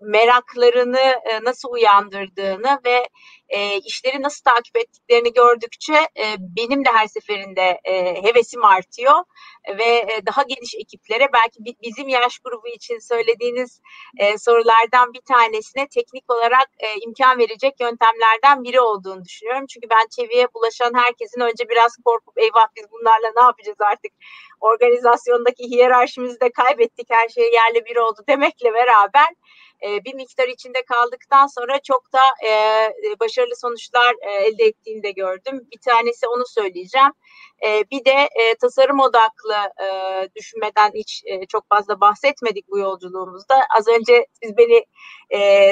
meraklarını e, nasıl uyandırdığını ve e, işleri nasıl takip ettiklerini gördükçe e, benim de her seferinde e, hevesim artıyor. Ve e, daha geniş ekiplere belki bizim yaş grubu için söylediğiniz e, sorulardan bir tanesine teknik olarak e, imkan verecek yöntemlerden biri olduğunu düşünüyorum. Çünkü ben çeviye bulaşan herkesin önce biraz korkup eyvah biz bunlarla ne yapacağız artık? Organizasyondaki hiyerarşimizi de kaybettik her şey yerle bir oldu. demekle beraber e, bir miktar içinde kaldıktan sonra çok da e, başarılı sonuçlar e, elde ettiğini de gördüm. Bir tanesi onu söyleyeceğim. E, bir de e, tasarım odaklı düşünmeden hiç çok fazla bahsetmedik bu yolculuğumuzda. Az önce siz beni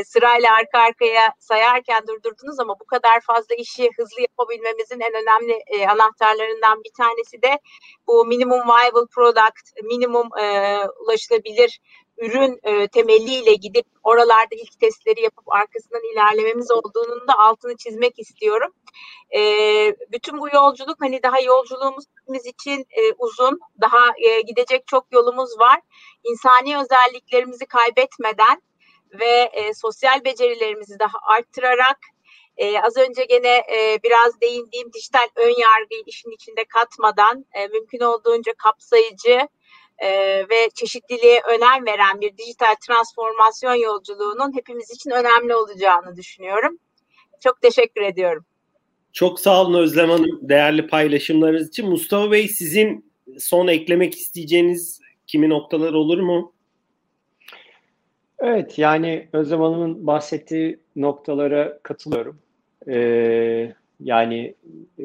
sırayla arka arkaya sayarken durdurdunuz ama bu kadar fazla işi hızlı yapabilmemizin en önemli anahtarlarından bir tanesi de bu minimum viable product, minimum ulaşılabilir ürün e, temelliyle gidip oralarda ilk testleri yapıp arkasından ilerlememiz olduğunun da altını çizmek istiyorum. E, bütün bu yolculuk hani daha yolculuğumuz için e, uzun, daha e, gidecek çok yolumuz var. İnsani özelliklerimizi kaybetmeden ve e, sosyal becerilerimizi daha arttırarak ee, az önce gene e, biraz değindiğim dijital ön yargıyı işin içinde katmadan e, mümkün olduğunca kapsayıcı, e, ve çeşitliliğe önem veren bir dijital transformasyon yolculuğunun hepimiz için önemli olacağını düşünüyorum. Çok teşekkür ediyorum. Çok sağ olun Özlem Hanım değerli paylaşımlarınız için. Mustafa Bey sizin son eklemek isteyeceğiniz kimi noktalar olur mu? Evet yani Özlem Hanım'ın bahsettiği noktalara katılıyorum. Ee, yani e,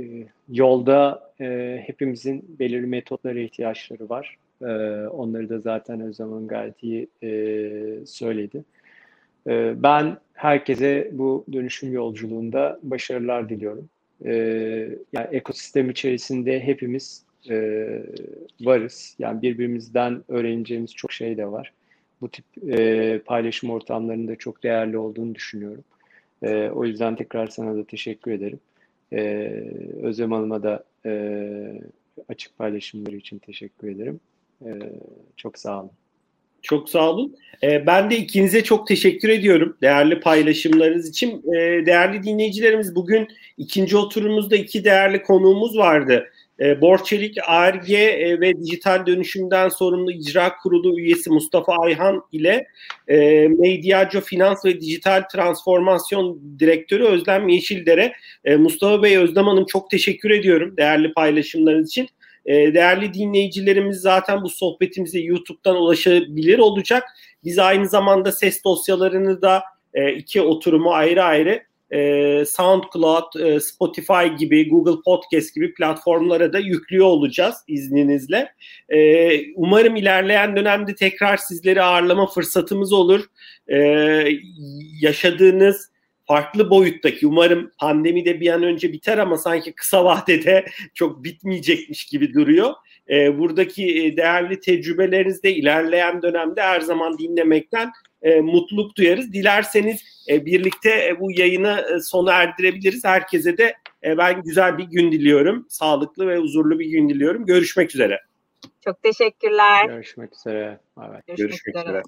yolda e, hepimizin belirli metotlara ihtiyaçları var. E, onları da zaten Özlem gayet iyi e, söyledi. E, ben herkese bu dönüşüm yolculuğunda başarılar diliyorum. E, yani ekosistem içerisinde hepimiz e, varız. Yani birbirimizden öğreneceğimiz çok şey de var. Bu tip e, paylaşım ortamlarında çok değerli olduğunu düşünüyorum. E, o yüzden tekrar sana da teşekkür ederim. E, Özlem Hanım'a da e, açık paylaşımları için teşekkür ederim. Ee, çok sağ olun. Çok sağ olun. Ee, ben de ikinize çok teşekkür ediyorum değerli paylaşımlarınız için. Ee, değerli dinleyicilerimiz bugün ikinci oturumumuzda iki değerli konuğumuz vardı. Ee, Borçelik ARG e, ve dijital dönüşümden sorumlu icra kurulu üyesi Mustafa Ayhan ile e, Medyaco Finans ve Dijital Transformasyon Direktörü Özlem Yeşildere. E, Mustafa Bey, Özlem Hanım çok teşekkür ediyorum değerli paylaşımlarınız için. E, değerli dinleyicilerimiz zaten bu sohbetimize YouTube'dan ulaşabilir olacak. Biz aynı zamanda ses dosyalarını da e, iki oturumu ayrı ayrı e, SoundCloud, e, Spotify gibi, Google Podcast gibi platformlara da yüklüyor olacağız izninizle. Umarım ilerleyen dönemde tekrar sizleri ağırlama fırsatımız olur. Yaşadığınız farklı boyuttaki umarım pandemi de bir an önce biter ama sanki kısa vadede (laughs) çok bitmeyecekmiş gibi duruyor. e, buradaki değerli tecrübelerinizi de ilerleyen dönemde her zaman dinlemekten e, mutluluk duyarız. Dilerseniz e, birlikte e, bu yayını e, sona erdirebiliriz. Herkese de e, ben güzel bir gün diliyorum. Sağlıklı ve huzurlu bir gün diliyorum. Görüşmek üzere. Çok teşekkürler. Görüşmek üzere. Evet. Görüşmek, Görüşmek üzere. üzere.